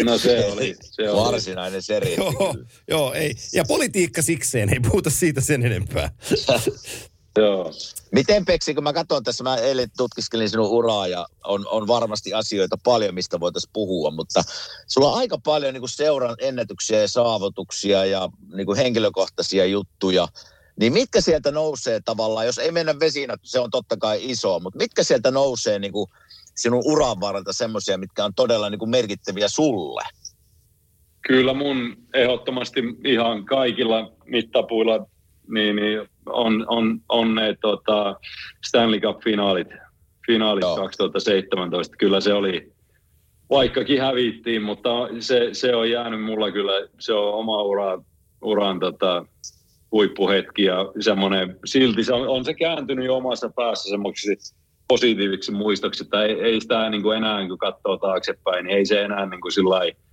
no se oli. Se oli. Varsinainen seri. joo, joo, ei. Ja politiikka sikseen, ei puhuta siitä sen enempää. Joo. Miten Peksi, kun mä katson tässä, mä eilen tutkiskelin sinun uraa ja on, on varmasti asioita paljon, mistä voitaisiin puhua, mutta sulla on aika paljon niin kuin seuran ennätyksiä ja saavutuksia ja niin kuin henkilökohtaisia juttuja. Niin mitkä sieltä nousee tavallaan, jos ei mennä vesiin, se on totta kai iso, mutta mitkä sieltä nousee niin kuin sinun uran varrelta semmoisia, mitkä on todella niin kuin merkittäviä sulle? Kyllä mun ehdottomasti ihan kaikilla mittapuilla niin, niin on, on, on ne tota Stanley Cup-finaalit. finaalissa Joo. 2017. Kyllä se oli, vaikkakin hävittiin, mutta se, se on jäänyt mulla kyllä, se on oma ura, uran tota, huippuhetki ja semmoinen, silti se on, on se kääntynyt jo omassa päässä semmoiseksi positiiviseksi muistoksi, että ei, ei sitä niin kuin enää, kun katsoo taaksepäin, niin ei se enää niin kuin sillä lailla-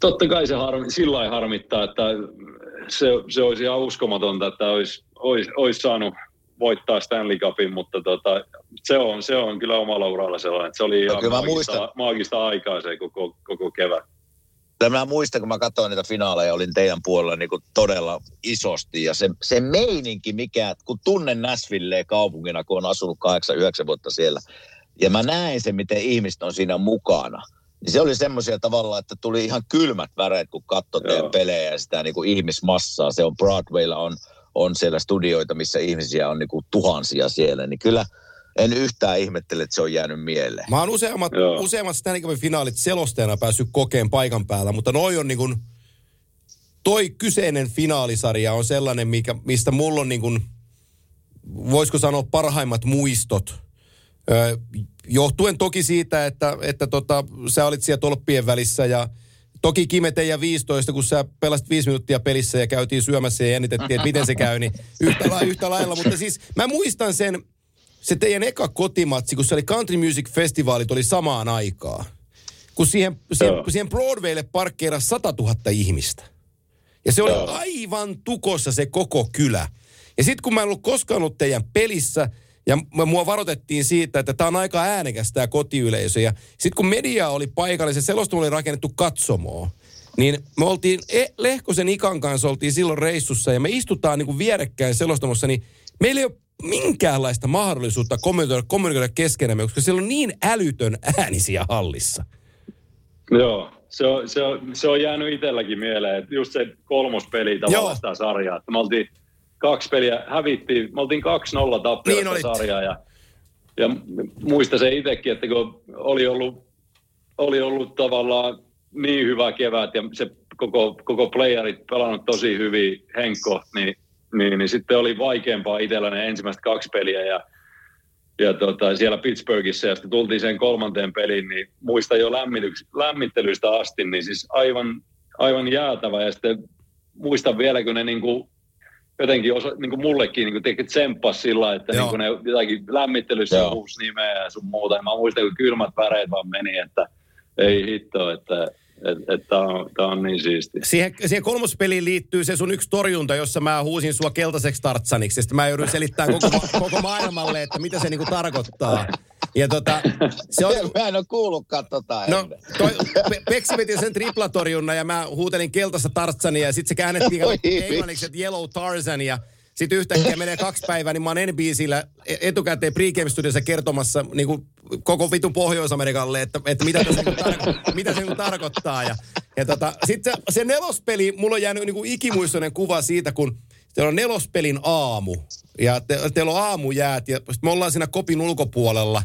totta kai se harmi, sillä harmittaa, että se, se olisi ihan uskomatonta, että olisi, olisi, olisi saanut voittaa Stanley Cupin, mutta tota, se, on, se on kyllä omalla uralla sellainen, että se oli ihan kyllä mä maagista, muistan. maagista aikaa se koko, koko kevät. Mä muistan, kun mä katsoin niitä finaaleja, olin teidän puolella niin todella isosti. Ja se, se meininki, mikä, kun tunnen Nashville kaupungina, kun on asunut 8-9 vuotta siellä, ja mä näin sen, miten ihmiset on siinä mukana. Niin se oli semmoisia tavalla, että tuli ihan kylmät väreet, kun katsoi teidän pelejä ja sitä niin kuin ihmismassaa. Se on Broadwaylla on, on siellä studioita, missä ihmisiä on niin kuin tuhansia siellä. Niin kyllä en yhtään ihmettele, että se on jäänyt mieleen. Mä oon useammat, Joo. useammat Stanley Cupin finaalit selostajana päässyt kokeen paikan päällä, mutta noi on niin kuin, toi kyseinen finaalisarja on sellainen, mikä, mistä mulla on niin kuin, voisiko sanoa parhaimmat muistot. Johtuen toki siitä, että, että tota, sä olit siellä tolppien välissä ja toki Kime teidän 15, kun sä pelasit viisi minuuttia pelissä ja käytiin syömässä ja jännitettiin, että miten se käy, niin yhtä, la, yhtä lailla. Mutta siis mä muistan sen, se teidän eka kotimatsi, kun se oli Country Music Festivalit, oli samaan aikaan. Kun siihen, siihen, Joo. siihen Broadwaylle parkkeerasi 100 000 ihmistä. Ja se oli aivan tukossa se koko kylä. Ja sitten kun mä en ollut koskaan ollut teidän pelissä, ja mua varoitettiin siitä, että tämä on aika äänekäs tämä kotiyleisö. Ja sitten kun media oli paikalla, se selostelu oli rakennettu katsomoon. Niin me oltiin, e- Lehkosen Ikan kanssa oltiin silloin reissussa ja me istutaan niin kuin vierekkäin selostamossa, niin meillä ei ole minkäänlaista mahdollisuutta kommunikoida, kommunikoida keskenämme, koska siellä on niin älytön ääni siellä hallissa. Joo, se on, se on, se on jäänyt itselläkin mieleen, että just se kolmospeli Joo. tavallaan sitä sarjaa, että me oltiin kaksi peliä, hävittiin, me oltiin 2-0 tappioista Niin sarjaa ja, ja muista se itsekin, että kun oli ollut, oli ollut tavallaan niin hyvä kevät ja se koko, koko playerit pelannut tosi hyvin Henkko, niin, niin, niin sitten oli vaikeampaa itsellä ne ensimmäiset kaksi peliä ja ja tota, siellä Pittsburghissa ja sitten tultiin sen kolmanteen peliin, niin muista jo lämmittelystä asti, niin siis aivan, aivan jäätävä. Ja sitten muistan vielä, kun ne niinku, jotenkin osa, niinku mullekin niinku teki tsemppas sillä, että Joo. niinku ne jotakin lämmittelyssä Joo. huusi nimeä ja sun muuta. Ja mä muistan, kun kylmät väreet vaan meni, että ei hitto, että että et, tää on, tää on niin siisti. Siihen, siihen kolmospeliin liittyy se sun yksi torjunta, jossa mä huusin sua keltaiseksi tartsaniksi. Sitten mä joudun selittämään koko, koko maailmalle, että mitä se niinku tarkoittaa. Ja tota, se on, Mä en ole kuullutkaan tota No, ennen. toi, Pe- Peksi veti sen triplatorjunnan ja mä huutelin keltaista Tarzania ja sitten se käännettiin englanniksi, että Yellow Tarzan ja sitten yhtäkkiä menee kaksi päivää, niin mä oon NBCllä etukäteen pregame studiossa kertomassa niin kuin koko vitun Pohjois-Amerikalle, että, että mitä, tässä niin tarko- mitä se niin tarkoittaa. Ja, ja tota, sitten se, se nelospeli, mulla on jäänyt niin kuin ikimuistoinen kuva siitä, kun teillä on nelospelin aamu ja te, teillä on aamujäät ja sit me ollaan siinä kopin ulkopuolella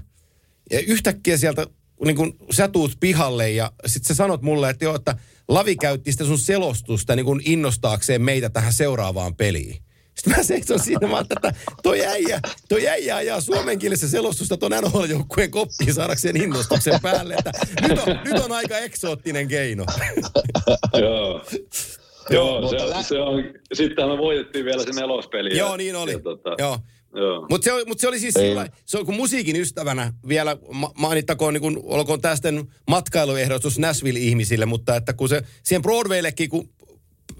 ja yhtäkkiä sieltä niin kun sä tuut pihalle ja sit sä sanot mulle, että joo, että Lavi käytti sitä sun selostusta niin kun innostaakseen meitä tähän seuraavaan peliin. Sitten mä seison siinä, mä että toi äijä, toi äijä ajaa suomenkielistä selostusta ton NHL-joukkueen koppiin saadakseen innostuksen päälle, että nyt on, nyt on aika eksoottinen keino. Joo. Joo, se, lä- se on, sittenhän me voitettiin vielä se nelospeli. Joo, niin oli. Ja, tota, Joo. Mutta se, oli- mut se oli siis sillä, se on kun musiikin ystävänä vielä ma- mainittakoon, niin kun, olkoon tästä matkailuehdotus Nashville-ihmisille, mutta että kun se siihen Broadwayllekin, kun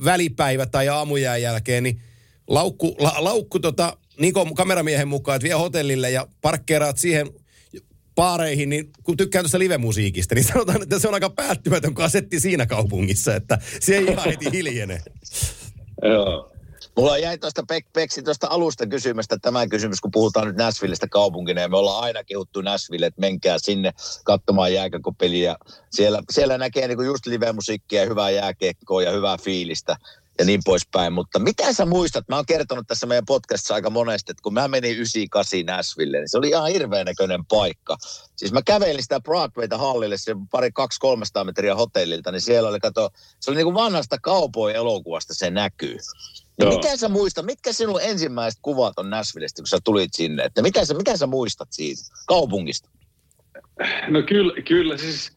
välipäivä tai aamujään jälkeen, niin laukku, la, laukku tota, Niko kameramiehen mukaan, että vie hotellille ja parkkeeraat siihen baareihin, niin kun tykkään tuosta live-musiikista, niin sanotaan, että se on aika päättymätön kasetti siinä kaupungissa, että se ei ihan heti hiljene. Joo. Mulla jäi tuosta Pek, Peksi tuosta alusta kysymästä tämä kysymys, kun puhutaan nyt Nashvillestä kaupunkina ja me ollaan aina kehuttu Nashville, että menkää sinne katsomaan jääkäkopeliä. Siellä, siellä näkee niinku just live-musiikkia hyvää jääkiekkoa ja hyvää fiilistä. Ja niin poispäin. Mutta mitä sä muistat? Mä oon kertonut tässä meidän podcastissa aika monesti, että kun mä menin 98 Nashville, niin se oli ihan hirveän näköinen paikka. Siis mä kävelin sitä Broadwayta hallille, se pari 200-300 metriä hotellilta, niin siellä oli, kato, se oli niin kuin vanhasta kaupoin elokuvasta se näkyy. Niin mitä sä muistat, mitkä sinun ensimmäiset kuvat on Nashvillestä, kun sä tulit sinne? Että mitä sä, mitä sä muistat siitä kaupungista? No kyllä, kyllä siis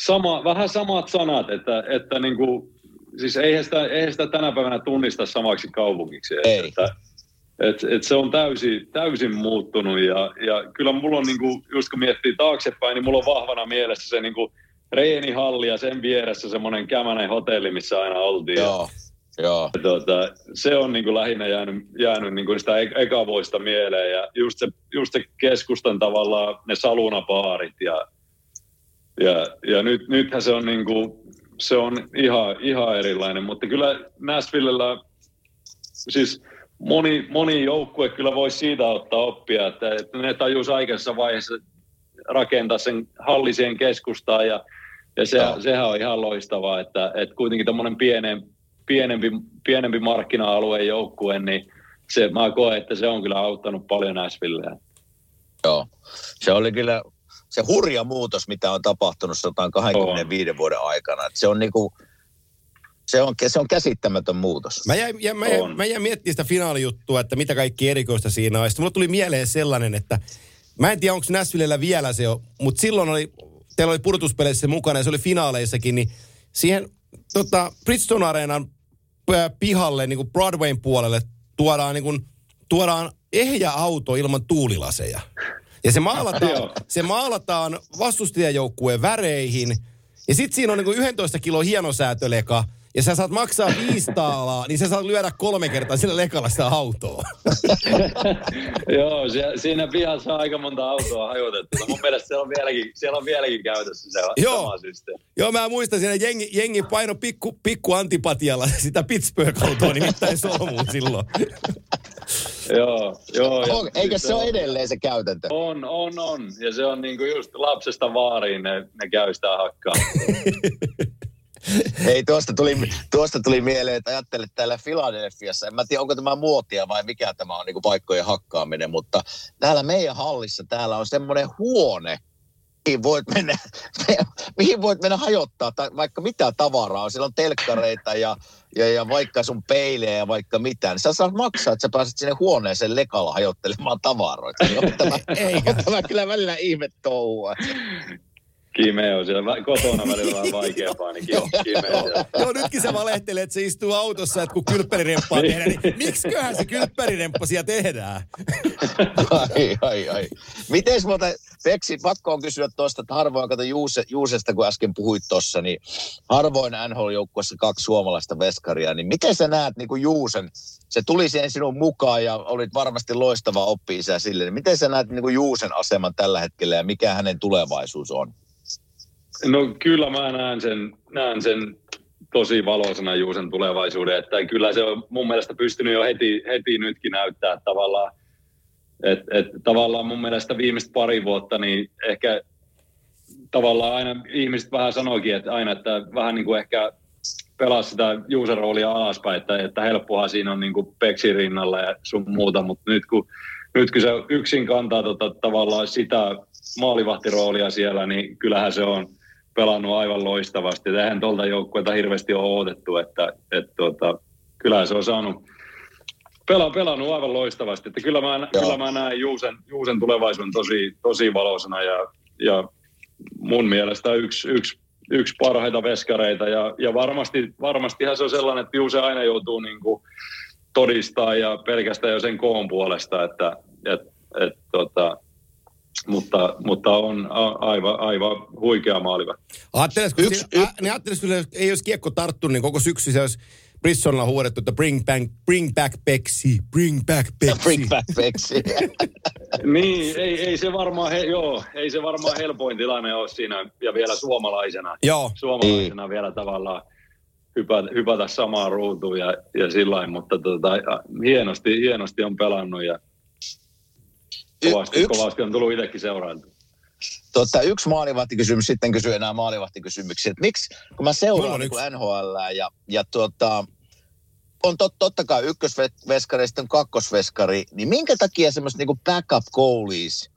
sama, vähän samat sanat, että, että niin kuin, siis eihän sitä, eihän sitä tänä päivänä tunnista samaksi kaupungiksi. Ei. Että, et, et se on täysin, täysin muuttunut ja, ja kyllä mulla on, niin kuin, just kun miettii taaksepäin, niin mulla on vahvana mielessä se niin kuin, reenihalli ja sen vieressä semmoinen kämänen hotelli, missä aina oltiin. Joo, joo. Ja, tuota, se on niin kuin lähinnä jäänyt, jäänyt niin kuin sitä e- ekavoista mieleen ja just se, just se keskustan tavallaan ne salunapaarit ja, ja, ja nyt, nythän se on, niin kuin, se on ihan, ihan erilainen, mutta kyllä Nashvillellä siis moni, moni joukkue kyllä voisi siitä ottaa oppia, että, että ne tajus aikaisessa vaiheessa rakentaa sen halliseen keskustaan ja, ja se, Joo. sehän on ihan loistavaa, että, että kuitenkin tämmöinen pienen, pienempi, pienempi markkina-alueen joukkue, niin se, mä koen, että se on kyllä auttanut paljon Nashvilleä. Joo. Se oli kyllä se hurja muutos, mitä on tapahtunut 125 vuoden aikana. Että se on niinku, se on, se on käsittämätön muutos. Mä jäin, ja mä, jäin, On. mä jäin miettimään sitä finaalijuttua, että mitä kaikki erikoista siinä on. Sitten mulla tuli mieleen sellainen, että mä en tiedä, onko Nashvillellä vielä se jo, mutta silloin oli, teillä oli pudotuspeleissä mukana ja se oli finaaleissakin, niin siihen tota, Bridgestone Areenan pihalle, niin kuin Broadwayn puolelle, tuodaan, niin kuin, tuodaan ehjä auto ilman tuulilaseja. Ja se maalataan, se maalataan vastustajajoukkueen väreihin. Ja sit siinä on niin kuin 11 kilo hienosäätöleka. Ja sä saat maksaa viisi taalaa, niin sä saat lyödä kolme kertaa sillä lekalla sitä autoa. Joo, siinä pihassa on aika monta autoa hajotettu. Mun mielestä siellä on vieläkin, siellä on vieläkin käytössä se Joo. sama systeemi. Joo, mä muistan siinä jengi, jengi paino pikku, pikku antipatialla sitä Pittsburgh-autoa nimittäin solmuun silloin. Joo, joo. ja On, siis se ole edelleen se käytäntö? On, on, on. Ja se on niinku just lapsesta vaariin ne, ne käy sitä hakkaa. Ei, tuosta tuli, tuosta tuli mieleen, että ajattelet täällä Filadelfiassa, en mä tiedä onko tämä muotia vai mikä tämä on niin paikkojen hakkaaminen, mutta täällä meidän hallissa täällä on semmoinen huone, mihin voit mennä, mihin voit mennä hajottaa tai vaikka mitä tavaraa. Siellä on telkkareita ja, ja, ja vaikka sun peilejä ja vaikka mitä. Niin sä saat maksaa, että sä pääset sinne huoneeseen lekalla hajottelemaan tavaroita. Niin on tämä, on tämä kyllä välillä ihme touhua. Kime on siellä kotona välillä vähän vaikeampaa, niin ki- kime siellä. Joo, nytkin se valehtelee, että se istuu autossa, että kun kylppäriremppaa tehdään, niin miksiköhän se kylppäriremppa siellä tehdään? ai, ai, ai. Miten muuten, Peksi, pakko on kysyä tuosta, että harvoin, kato Juuse, Juusesta, kun äsken puhuit tuossa, niin harvoin NHL-joukkueessa kaksi suomalaista veskaria, niin miten sä näet niin kuin Juusen, se tuli siihen sinun mukaan ja olit varmasti loistava oppi sille, niin miten sä näet niin kuin Juusen aseman tällä hetkellä ja mikä hänen tulevaisuus on? No kyllä mä näen sen, näen sen tosi valoisena Juusen tulevaisuuden, että kyllä se on mun mielestä pystynyt jo heti, heti nytkin näyttää tavallaan, että et, tavallaan mun mielestä viimeiset pari vuotta niin ehkä tavallaan aina ihmiset vähän sanoikin, että aina, että vähän niin kuin ehkä pelaa sitä Juusen roolia alaspäin, että, että helppohan siinä on niin kuin Peksin rinnalla ja sun muuta, mutta nyt kun, nyt kun se yksin kantaa tota, tavallaan sitä maalivahtiroolia siellä, niin kyllähän se on pelannut aivan loistavasti. Et Eihän tuolta joukkueelta hirveästi ole odotettu, että, että tota, kyllähän se on saanut pela, pelannut aivan loistavasti. Että kyllä, mä, Joo. kyllä mä näen Juusen, Juusen tulevaisuuden tosi, tosi valoisena ja, ja mun mielestä yksi, yksi, yksi parhaita veskareita. Ja, ja varmasti, varmastihan se on sellainen, että Juuse aina joutuu niin kuin todistaa ja pelkästään jo sen koon puolesta, että et, et, tota, mutta, mutta on aivan, aivan huikea maaliva. Ajattelisiko, Yksi- yksi, ä, niin ajattelisiko, että ei olisi kiekko tarttunut, niin koko syksy se olisi Brissonilla huudettu, että bring back, bring back Pexi, bring back Pexi. Bring back Peksi. Niin, ei, ei se varmaan, he, joo, ei se varmaan helpoin tilanne ole siinä, ja vielä suomalaisena. Joo, Suomalaisena vielä tavallaan hypätä, hypätä samaan ruutuun ja, ja sillä lailla, mutta tota, hienosti, hienosti on pelannut ja kovasti, yksi- kovasti on tullut itsekin seurailtu. Totta, yksi maalivahtikysymys, sitten kysy enää maalivahtikysymyksiä. Et miksi, kun mä seuraan niin NHL ja, ja tuota, on tot, totta kai ykkösveskari ja sitten kakkosveskari, niin minkä takia semmoista niinku backup goalies,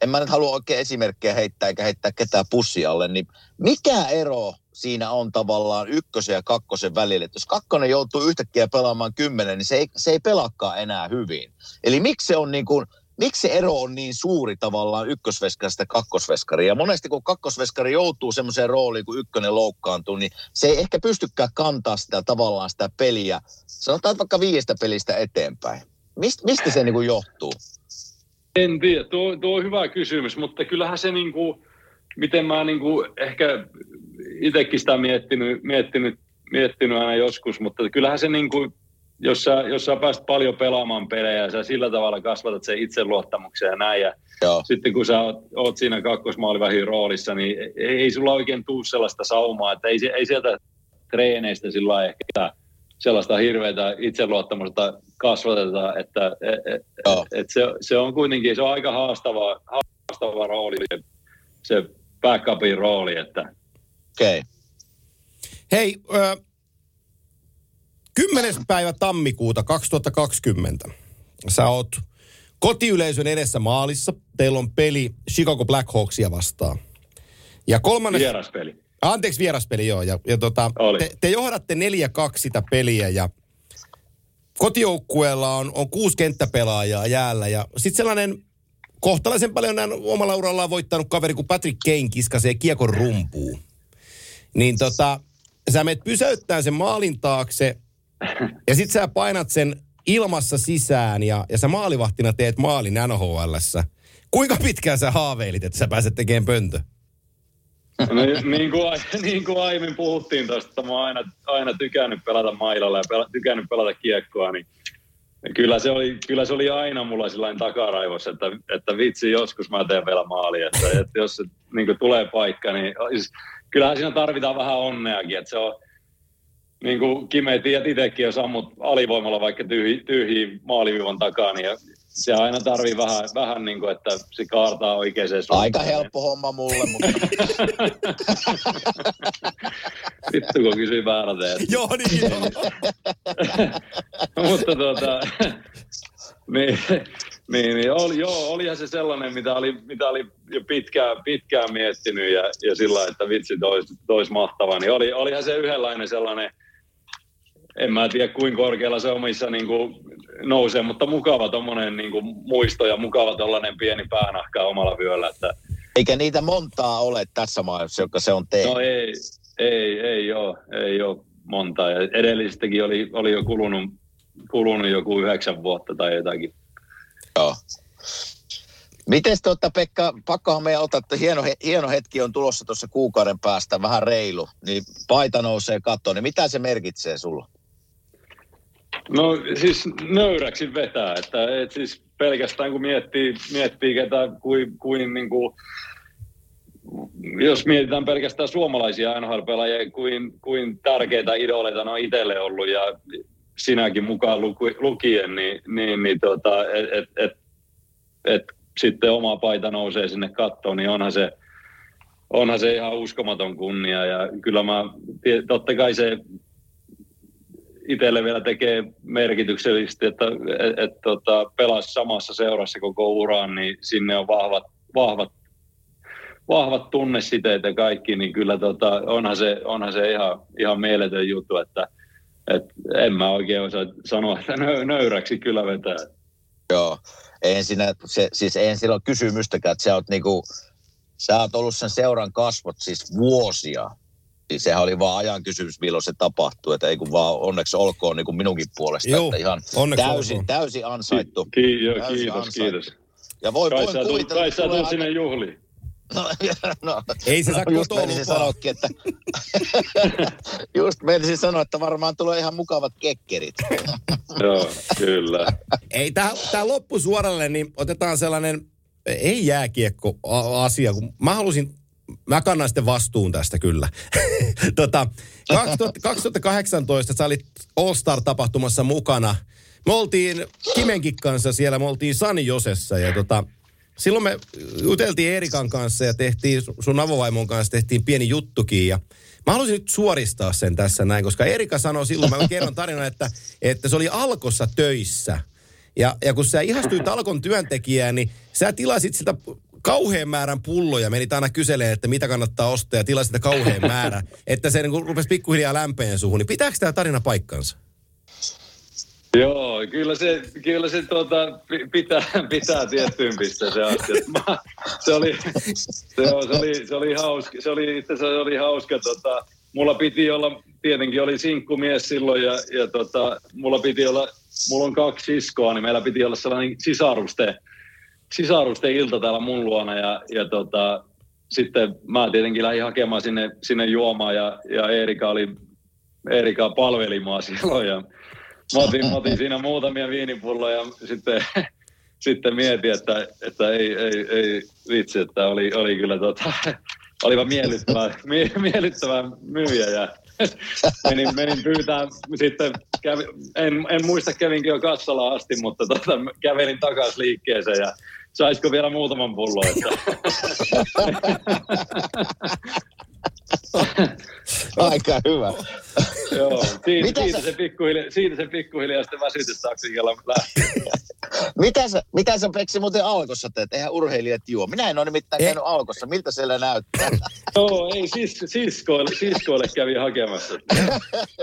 en mä nyt halua oikein esimerkkejä heittää eikä heittää ketään pussi alle, niin mikä ero siinä on tavallaan ykkösen ja kakkosen välillä? Että jos kakkonen joutuu yhtäkkiä pelaamaan kymmenen, niin se ei, se ei pelaakaan enää hyvin. Eli miksi se on niin kuin, miksi se ero on niin suuri tavallaan ykkösveskarista kakkosveskariin? Ja monesti kun kakkosveskari joutuu semmoiseen rooliin, kun ykkönen loukkaantuu, niin se ei ehkä pystykään kantaa sitä tavallaan sitä peliä, sanotaan vaikka viiestä pelistä eteenpäin. Mist, mistä se niin kuin johtuu? En tiedä, tuo, tuo on hyvä kysymys, mutta kyllähän se niin kuin, miten mä niin kuin ehkä itsekin sitä miettinyt, miettinyt, miettinyt aina joskus, mutta kyllähän se niin kuin, jos sä, jos sä pääst paljon pelaamaan pelejä ja sä sillä tavalla kasvatat sen itseluottamuksen ja näin. Ja Joo. sitten kun sä oot, oot siinä kakkosmaalivähin roolissa, niin ei, ei sulla oikein tuu sellaista saumaa, että ei, ei sieltä treeneistä sillä ehkä sellaista hirveätä itseluottamusta kasvateta, että et, et, et se, se, on kuitenkin se on aika haastava, haastava rooli, se, se backupin rooli. Että. Okei. Okay. Hei, ö, 10. päivä tammikuuta 2020. Sä oot kotiyleisön edessä maalissa. Teillä on peli Chicago Blackhawksia vastaan. Ja kolmannes... Vieraspeli. Anteeksi, vieraspeli, joo. Ja, ja tota, te, te, johdatte 4-2 sitä peliä ja kotijoukkueella on, on kuusi kenttäpelaajaa jäällä. Ja sitten sellainen kohtalaisen paljon näin omalla urallaan voittanut kaveri, kun Patrick Kane kiskasee kiekon rumpuun. Niin tota, sä menet pysäyttää sen maalin taakse ja sit sä painat sen ilmassa sisään ja, ja sä maalivahtina teet maalin NHLssä. Kuinka pitkään sä haaveilit, että sä pääset tekemään pöntö? No, niin, kuin, niin kuin aiemmin puhuttiin tuosta, että mä oon aina, aina tykännyt pelata mailalla ja pela, tykännyt pelata kiekkoa, niin kyllä se oli, kyllä se oli aina mulla sellainen takaraivossa, että, että vitsi, joskus mä teen vielä maali. Että, että jos se niin tulee paikka, niin siis, kyllähän siinä tarvitaan vähän onneakin. Että se on, niin kuin Kime tiedät itsekin, jos ammut alivoimalla vaikka tyhjiä tyhji maaliviivan takaa, niin se aina tarvii vähän, vähän niin kuin, että se kaartaa oikeaan suuntaan. Aika helppo homma mulle, mutta... Vittu, kun kysyi väärä. Joo, niin mutta tuota, niin, niin, niin oli, joo, olihan se sellainen, mitä oli, mitä oli jo pitkään, pitkään miettinyt ja, ja sillä että vitsi, tois, tois mahtava. Niin oli, olihan se yhdenlainen sellainen, en mä tiedä kuinka korkealla se omissa niin kuin nousee, mutta mukava tuommoinen niin kuin muisto ja mukava tuollainen pieni päänahka omalla vyöllä. Että... Eikä niitä montaa ole tässä maailmassa, joka se on tehnyt. No ei, ei, ei ole, ei ole montaa. Ja edellistäkin oli, oli jo kulunut, kulunut joku yhdeksän vuotta tai jotakin. Joo. Miten tuota, Pekka, pakkohan meidän ottaa, että hieno, hieno hetki on tulossa tuossa kuukauden päästä, vähän reilu, niin paita nousee kattoon, niin mitä se merkitsee sulla? No siis nöyräksi vetää, että et siis pelkästään kun miettii, miettii ketä kuin, kuin, niin kuin jos mietitään pelkästään suomalaisia NHL-pelaajia, kuin, kuin tärkeitä idoleita ne on itselle ollut ja sinäkin mukaan lukien, niin, niin, niin tota, et, et, et, et sitten oma paita nousee sinne kattoon, niin onhan se, onhan se ihan uskomaton kunnia. Ja kyllä mä, totta kai se itselle vielä tekee merkityksellisesti, että et, et, tota, pelasi samassa seurassa koko uran, niin sinne on vahvat, vahvat, vahvat tunnesiteet ja kaikki, niin kyllä tota, onhan, se, onhan se ihan, ihan mieletön juttu, että et en mä oikein osaa sanoa, että nö, nöyräksi kyllä vetää. Joo, en siinä, se, siis en sillä ole kysymystäkään, että sä oot, niinku, sä oot ollut sen seuran kasvot siis vuosia niin sehän oli vaan ajan kysymys, milloin se tapahtuu. Että ei kun vaan onneksi olkoon niin kuin minunkin puolesta. Joo, että ihan täysin, olkoon. täysin ansaittu. Ki- ki- joo, täysin kiitos, ansaittu. kiitos. Ja voi, kai sä kuvitella, kai sä tulet sinne juhliin. No, no, ei se saa no, just menisin sanoakin, että just menisin sanoa, että varmaan tulee ihan mukavat kekkerit. Joo, kyllä. Ei, tämä loppusuoralle, niin otetaan sellainen, ei jääkiekko asia, kun mä halusin mä kannan sitten vastuun tästä kyllä. tota, 2000, 2018 sä olit All-Star-tapahtumassa mukana. Me oltiin Kimenkin kanssa siellä, me oltiin Sani Josessa ja tota, silloin me juteltiin Erikan kanssa ja tehtiin, sun avovaimon kanssa tehtiin pieni juttukin ja Mä haluaisin nyt suoristaa sen tässä näin, koska Erika sanoi silloin, mä kerron tarinan, että, että se oli Alkossa töissä. Ja, ja kun sä ihastuit Alkon työntekijään, niin sä tilasit sitä kauhean määrän pulloja. Menit aina kyselemään, että mitä kannattaa ostaa ja tilasit sitä kauhean määrän. että se niin rupesi pikkuhiljaa lämpeen suhun. Niin pitääkö tämä tarina paikkansa? Joo, kyllä se, kyllä se tuota, pitää, pitää tiettyyn pisteeseen asti. Mä, se, oli, se, se, oli, se oli hauska, se oli, itse se oli hauska tota, mulla piti olla, tietenkin oli sinkkumies silloin ja, ja tota, mulla piti olla, mulla on kaksi siskoa, niin meillä piti olla sellainen sisaruste, sisaruste ilta täällä mun luona ja, ja tota, sitten mä tietenkin lähdin hakemaan sinne, sinne juomaan ja, ja Eerika oli, Eerika palveli mua silloin ja mä otin, mä otin siinä muutamia viinipulloja ja sitten, sitten mietin, että, että ei, ei, ei vitsi, että oli, oli kyllä tota, olipa miellyttävä, mie, miellyttävä myyjä ja menin, menin pyytää sitten, kävi, en, en muista kävinkö jo kassalla asti, mutta tota, kävelin takaisin liikkeeseen ja saisiko vielä muutaman pullon, että Aika hyvä. Joo, siitä, Mitä siitä, sä- se pikkuhiljaa, siitä se pikkuhiljaa sitten väsytystaksikella lähti. mitä, sä, mitä sä Peksi muuten Alkossa teet? Eihän urheilijat juo. Minä en ole nimittäin käynyt Alkossa. Miltä siellä näyttää? Joo, ei sis, siskoille, siskoille kävi hakemassa.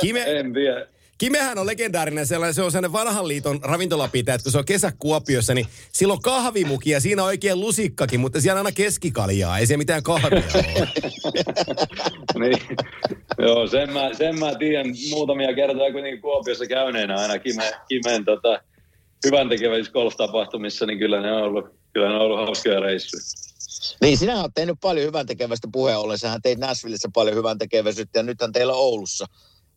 Kime, En tiedä. Kimehän on legendaarinen sellainen, se on sellainen vanhan liiton ravintolapitäjä, että kun se on kesäkuopiossa, niin silloin kahvimuki ja siinä on oikein lusikkakin, mutta siellä on aina keskikaljaa, ei siellä mitään kahvia ole. Niin. Joo, sen mä, sen mä tiedän muutamia kertoja kuitenkin Kuopiossa käyneenä aina Kime, Kimen tota, hyvän tekeväisissä golf-tapahtumissa, niin kyllä ne on ollut, kyllä ne on ollut hauskoja reissuja. niin, sinähän olet tehnyt paljon hyvän tekevästä puheen ollen. Sähän teit Nashvillessä paljon hyvän tekeväisyyttä ja nythän teillä Oulussa,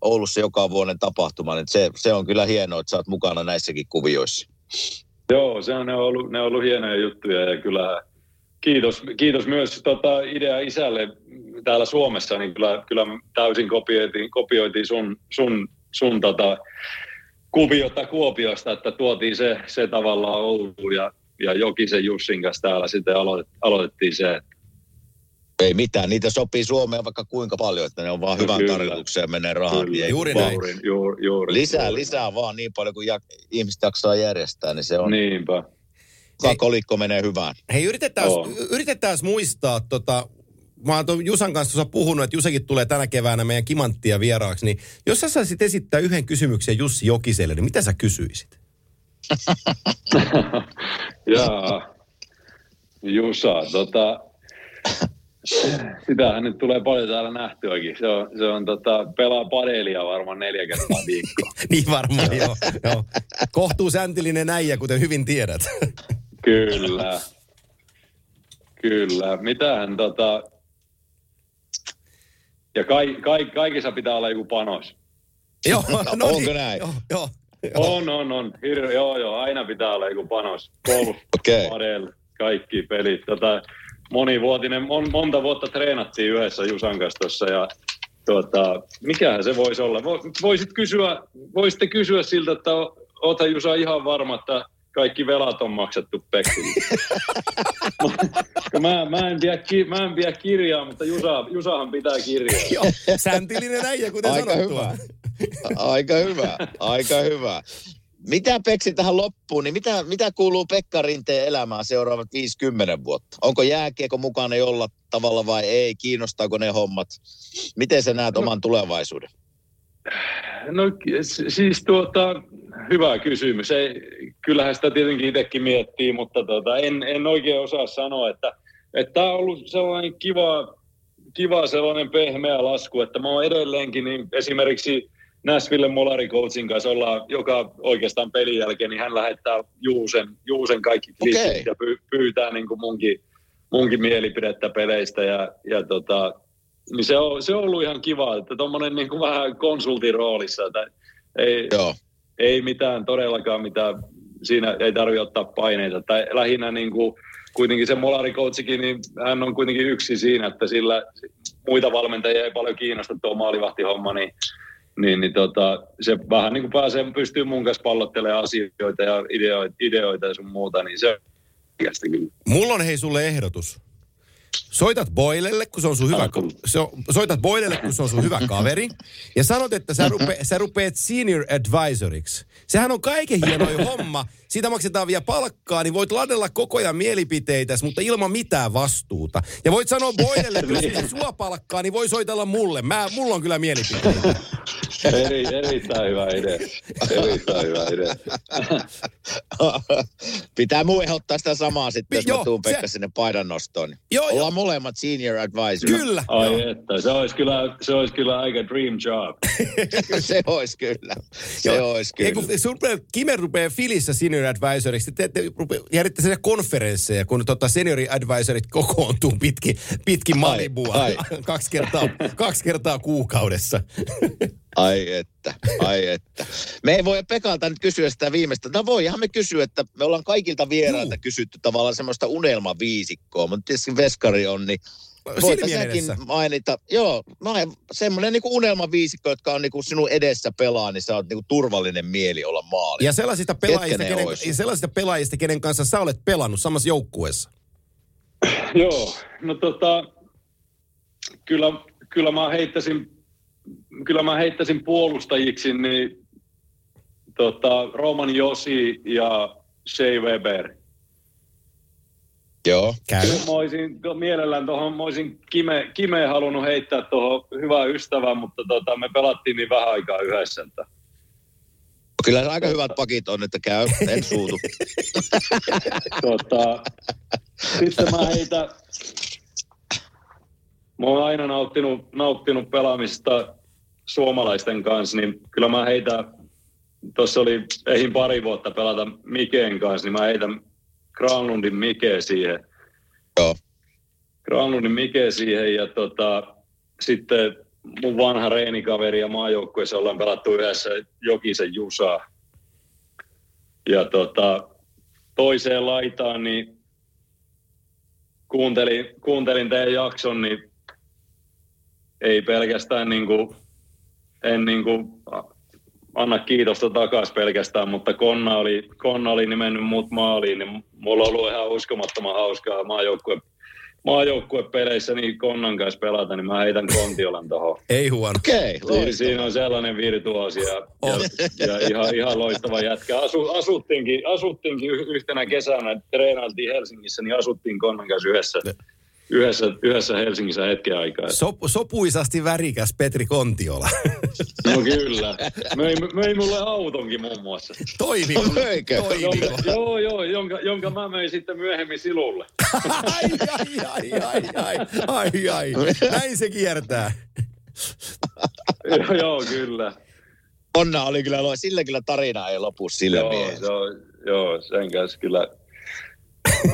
Oulussa joka vuoden tapahtuma. Niin se, se on kyllä hienoa, että sä oot mukana näissäkin kuvioissa. Joo, se on, ne, on ollut, ne on ollut hienoja juttuja ja kyllä kiitos, kiitos myös tota, idea isälle täällä Suomessa, niin kyllä, kyllä täysin kopioitiin, kopioitiin sun, sun, sun tota, kuviota Kuopiosta, että tuotiin se, se tavallaan Ouluun ja, ja Jokisen Jussin kanssa täällä sitten aloitet, aloitettiin se. Ei mitään, niitä sopii Suomeen vaikka kuinka paljon, että ne on vaan hyvän Kyllä. tarkoitukseen menee rahaan. Kyllä. Niin Juuri näin. Juuri, juuri, juuri, Lisää, juuri. lisää vaan niin paljon kuin jak- ihmiset jaksaa järjestää, niin se on, niin. Niinpä. kolikko menee hyvään. Hei, yritetään, On. yritetään muistaa, tota, mä oon tuon Jusan kanssa tuossa puhunut, että Jusakin tulee tänä keväänä meidän kimanttia vieraaksi, niin jos sä saisit esittää yhden kysymyksen Jussi Jokiselle, niin mitä sä kysyisit? Jaa, Jusa, tota, sitähän nyt tulee paljon täällä nähtyäkin. Se on, se on tota, pelaa padelia varmaan neljä kertaa viikkoa. niin varmaan, joo, joo. Kohtuu säntillinen äijä, kuten hyvin tiedät. Kyllä. Kyllä. Mitähän tota... Ja kai, kai, kaikissa pitää olla joku panos. joo, no onko niin, näin? Joo, joo. joo. On, on, on. Hir- joo, joo. Aina pitää olla joku panos. Golf, Okei. padel, kaikki pelit. Tota, monivuotinen, mon, monta vuotta treenattiin yhdessä Jusan kanssa tuossa ja tuota, mikähän se voisi olla? Vo- Voisit kysyä, voisitte kysyä siltä, että o- ootha Jusa ihan varma, että kaikki velat on maksettu Peksille. mä, mä, en pidä, ki- mä en pidä kirjaa, mutta Jusa, Jusahan pitää kirjaa. joo. Säntillinen äijä, kuten Aika sanottua. hyvä. Aika hyvä, aika hyvä. Mitä Peksi tähän loppuun, niin mitä, mitä kuuluu Pekka Rinteen elämään seuraavat 50 vuotta? Onko jääkiekko mukana jolla tavalla vai ei? Kiinnostaako ne hommat? Miten sä näet oman tulevaisuuden? No siis tuota, hyvä kysymys. Ei, kyllähän sitä tietenkin itsekin miettii, mutta tuota, en, en oikein osaa sanoa, että että tämä on ollut sellainen kiva, kiva sellainen pehmeä lasku, että mä oon edelleenkin niin esimerkiksi Nashville Molari Coachin kanssa ollaan joka oikeastaan pelin jälkeen, niin hän lähettää Juusen, Juusen kaikki klipit Okei. ja py, pyytää niin kuin munkin, munkin mielipidettä peleistä ja, ja tota, niin se on, se on ollut ihan kiva, että tuommoinen niin kuin vähän konsultin roolissa, että ei, Joo, ei mitään todellakaan mitään, siinä ei tarvitse ottaa paineita. Tai lähinnä niin kuin, kuitenkin se molarikoutsikin, niin hän on kuitenkin yksi siinä, että sillä muita valmentajia ei paljon kiinnosta tuo maalivahtihomma, niin, niin, niin tota, se vähän niin kuin pääsee, pystyy mun kanssa pallottelemaan asioita ja ideoita, ideoita ja sun muuta, niin se on oikeasti kyllä. Mulla on hei sulle ehdotus. soitat Boilelle, kun se on sun hyvä, on, soitat Boilelle, kun se on sun hyvä kaveri, ja sanot, että sä, rupe, sä rupeat senior advisoriksi. Sehän on kaiken hienoin homma. Siitä maksetaan vielä palkkaa, niin voit ladella koko ajan mielipiteitäsi, mutta ilman mitään vastuuta. Ja voit sanoa Boilelle, että jos se sua palkkaa, niin voi soitella mulle. Mä, mulla on kyllä mielipiteitä. Eri, erittäin hyvä idea. Erittäin hyvä idea. Pitää muu ehdottaa sitä samaa sitten, jos Joo, mä tuun Pekka se- sinne paidan nostoon. Joo, joo. Ollaan molemmat senior advisor. Kyllä. Ai että, se olisi kyllä, se olisi kyllä aika dream job. se olisi kyllä. Se Joo. olisi Ei, kyllä. kun sun rupeaa, Kime rupeaa Filissä senior advisoriksi. Te, te rupe- järjette sinne konferensseja, kun tota senior advisorit kokoontuu pitkin, pitkin Malibua ai. kaksi, kertaa, kaksi kertaa kuukaudessa. Ai että, ai että. Me ei voi Pekalta nyt kysyä sitä viimeistä. No voihan me kysyä, että me ollaan kaikilta vierailta Juu. kysytty tavallaan semmoista unelmaviisikkoa, mutta tietysti Veskari on, niin voit säkin edessä. mainita. Joo, mä, semmoinen niin unelmaviisikko, jotka on niin kuin sinun edessä pelaa, niin sä oot niin kuin turvallinen mieli olla maali. Ja sellaisista pelaajista, ne kenen, ja sellaisista pelaajista, kenen kanssa sä olet pelannut samassa joukkueessa. Joo, no tota, kyllä, kyllä mä heittäisin, kyllä mä heittäisin puolustajiksi niin tota, Roman Josi ja Shea Weber. Joo. Käy. Mä olisin to- mielellään tuohon, mä olisin Kime, Kime halunnut heittää tuohon hyvää ystävää, mutta tota, me pelattiin niin vähän aikaa yhdessä. Että. Kyllä se aika hyvät pakit on, että käy, en suutu. Tota, sitten mä heitä, mä oon aina nauttinut, nauttinut pelaamista suomalaisten kanssa, niin kyllä mä heitän, tuossa oli eihin pari vuotta pelata Mikeen kanssa, niin mä heitän Granlundin Mike siihen. Joo. Granlundin Mike siihen ja tota, sitten mun vanha reenikaveri ja maajoukkueessa ollaan pelattu yhdessä Jokisen Jusaa. Ja tota, toiseen laitaan, niin kuuntelin, kuuntelin teidän jakson, niin ei pelkästään niin kuin, en niin kuin anna kiitosta takaisin pelkästään, mutta Konna oli, Konna oli nimennyt mut maaliin, niin mulla on ollut ihan uskomattoman hauskaa maajoukkue, maajoukkuepeleissä niin Konnan kanssa pelata, niin mä heitän Kontiolan tuohon. Ei huono. Okei, Siinä, okay, siinä on sellainen virtuosi ja, On. ja, ja ihan, ihan loistava jätkä. Asu, asuttiinkin, asuttiinkin yhtenä kesänä, treenailtiin Helsingissä, niin asuttiin Konnan kanssa yhdessä, yhdessä, yhdessä Helsingissä hetken aikaa. Sop, sopuisasti värikäs Petri Kontiola. No kyllä. Möi, möi mulle autonkin muun muassa. Toimiko? Möikö? Toimiko? joo, joo, jonka, jonka mä möin sitten myöhemmin silulle. Ai, ai, ai, ai, ai, ai, ai. Näin se kiertää. joo, joo, kyllä. Onna oli kyllä, sillä kyllä tarina ei lopu sillä Joo, miehellä. joo, joo, sen kanssa kyllä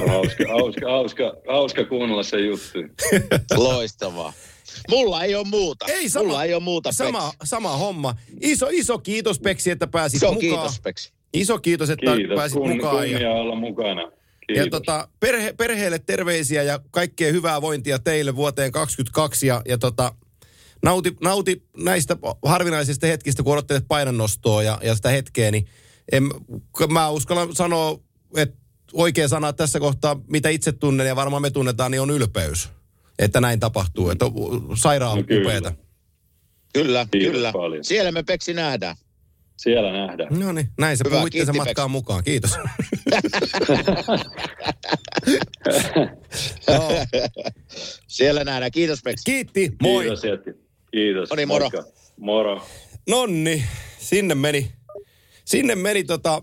hauska, hauska, hauska, hauska kuunnella se juttu. Loistavaa. Mulla ei ole muuta. Ei sama, Mulla ei ole muuta, sama, sama homma. Iso, iso kiitos Peksi, että pääsit on mukaan. kiitos, Peksi. Iso kiitos, että Kiitos, pääsit kun, mukaan. Ja, kunnia olla mukana. Kiitos. ja tota, perhe, perheelle terveisiä ja kaikkea hyvää vointia teille vuoteen 2022. Ja, ja tota, nauti, nauti näistä harvinaisista hetkistä, kun odottelet painonnostoa ja, ja sitä hetkeä, niin en, mä uskallan sanoa, että oikea sana tässä kohtaa, mitä itse tunnen ja varmaan me tunnetaan, niin on ylpeys. Että näin tapahtuu. Että sairaan No kyllä. upeeta. Kyllä, Kiitos kyllä. paljon. Siellä me Peksi nähdään. Siellä nähdään. No niin, näin se Hyvä, puhuitte sen matkaan mukaan. Kiitos. Siellä nähdään. Kiitos, Peksi. kiitti, moi. Kiitos, jätki. Kiitos. No niin, moro. Moikka. Moro. Nonni, sinne meni, sinne meni tota,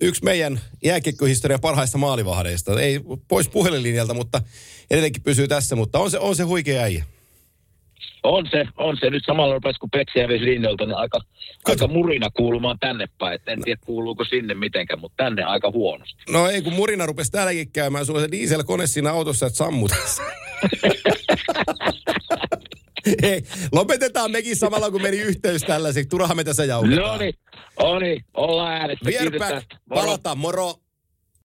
yksi meidän jääkiekkohistorian parhaista maalivahdeista. Ei pois puhelinlinjalta, mutta edelleenkin pysyy tässä, mutta on se, on se huikea äijä. On se, on se. Nyt samalla rupesi kun Peksiä vesi linjalta, niin aika, aika murina kuulumaan tänne päin. Et en tiedä kuuluuko sinne mitenkään, mutta tänne aika huonosti. No ei, kun Murina rupesi täälläkin käymään, sulla on se dieselkone siinä autossa, että sammuta. Ei, lopetetaan mekin samalla, kun meni yhteys tällaiseksi. Turhaan me tässä jauhetaan. No niin, ollaan. Kiitos Vierpä, palataan, moro.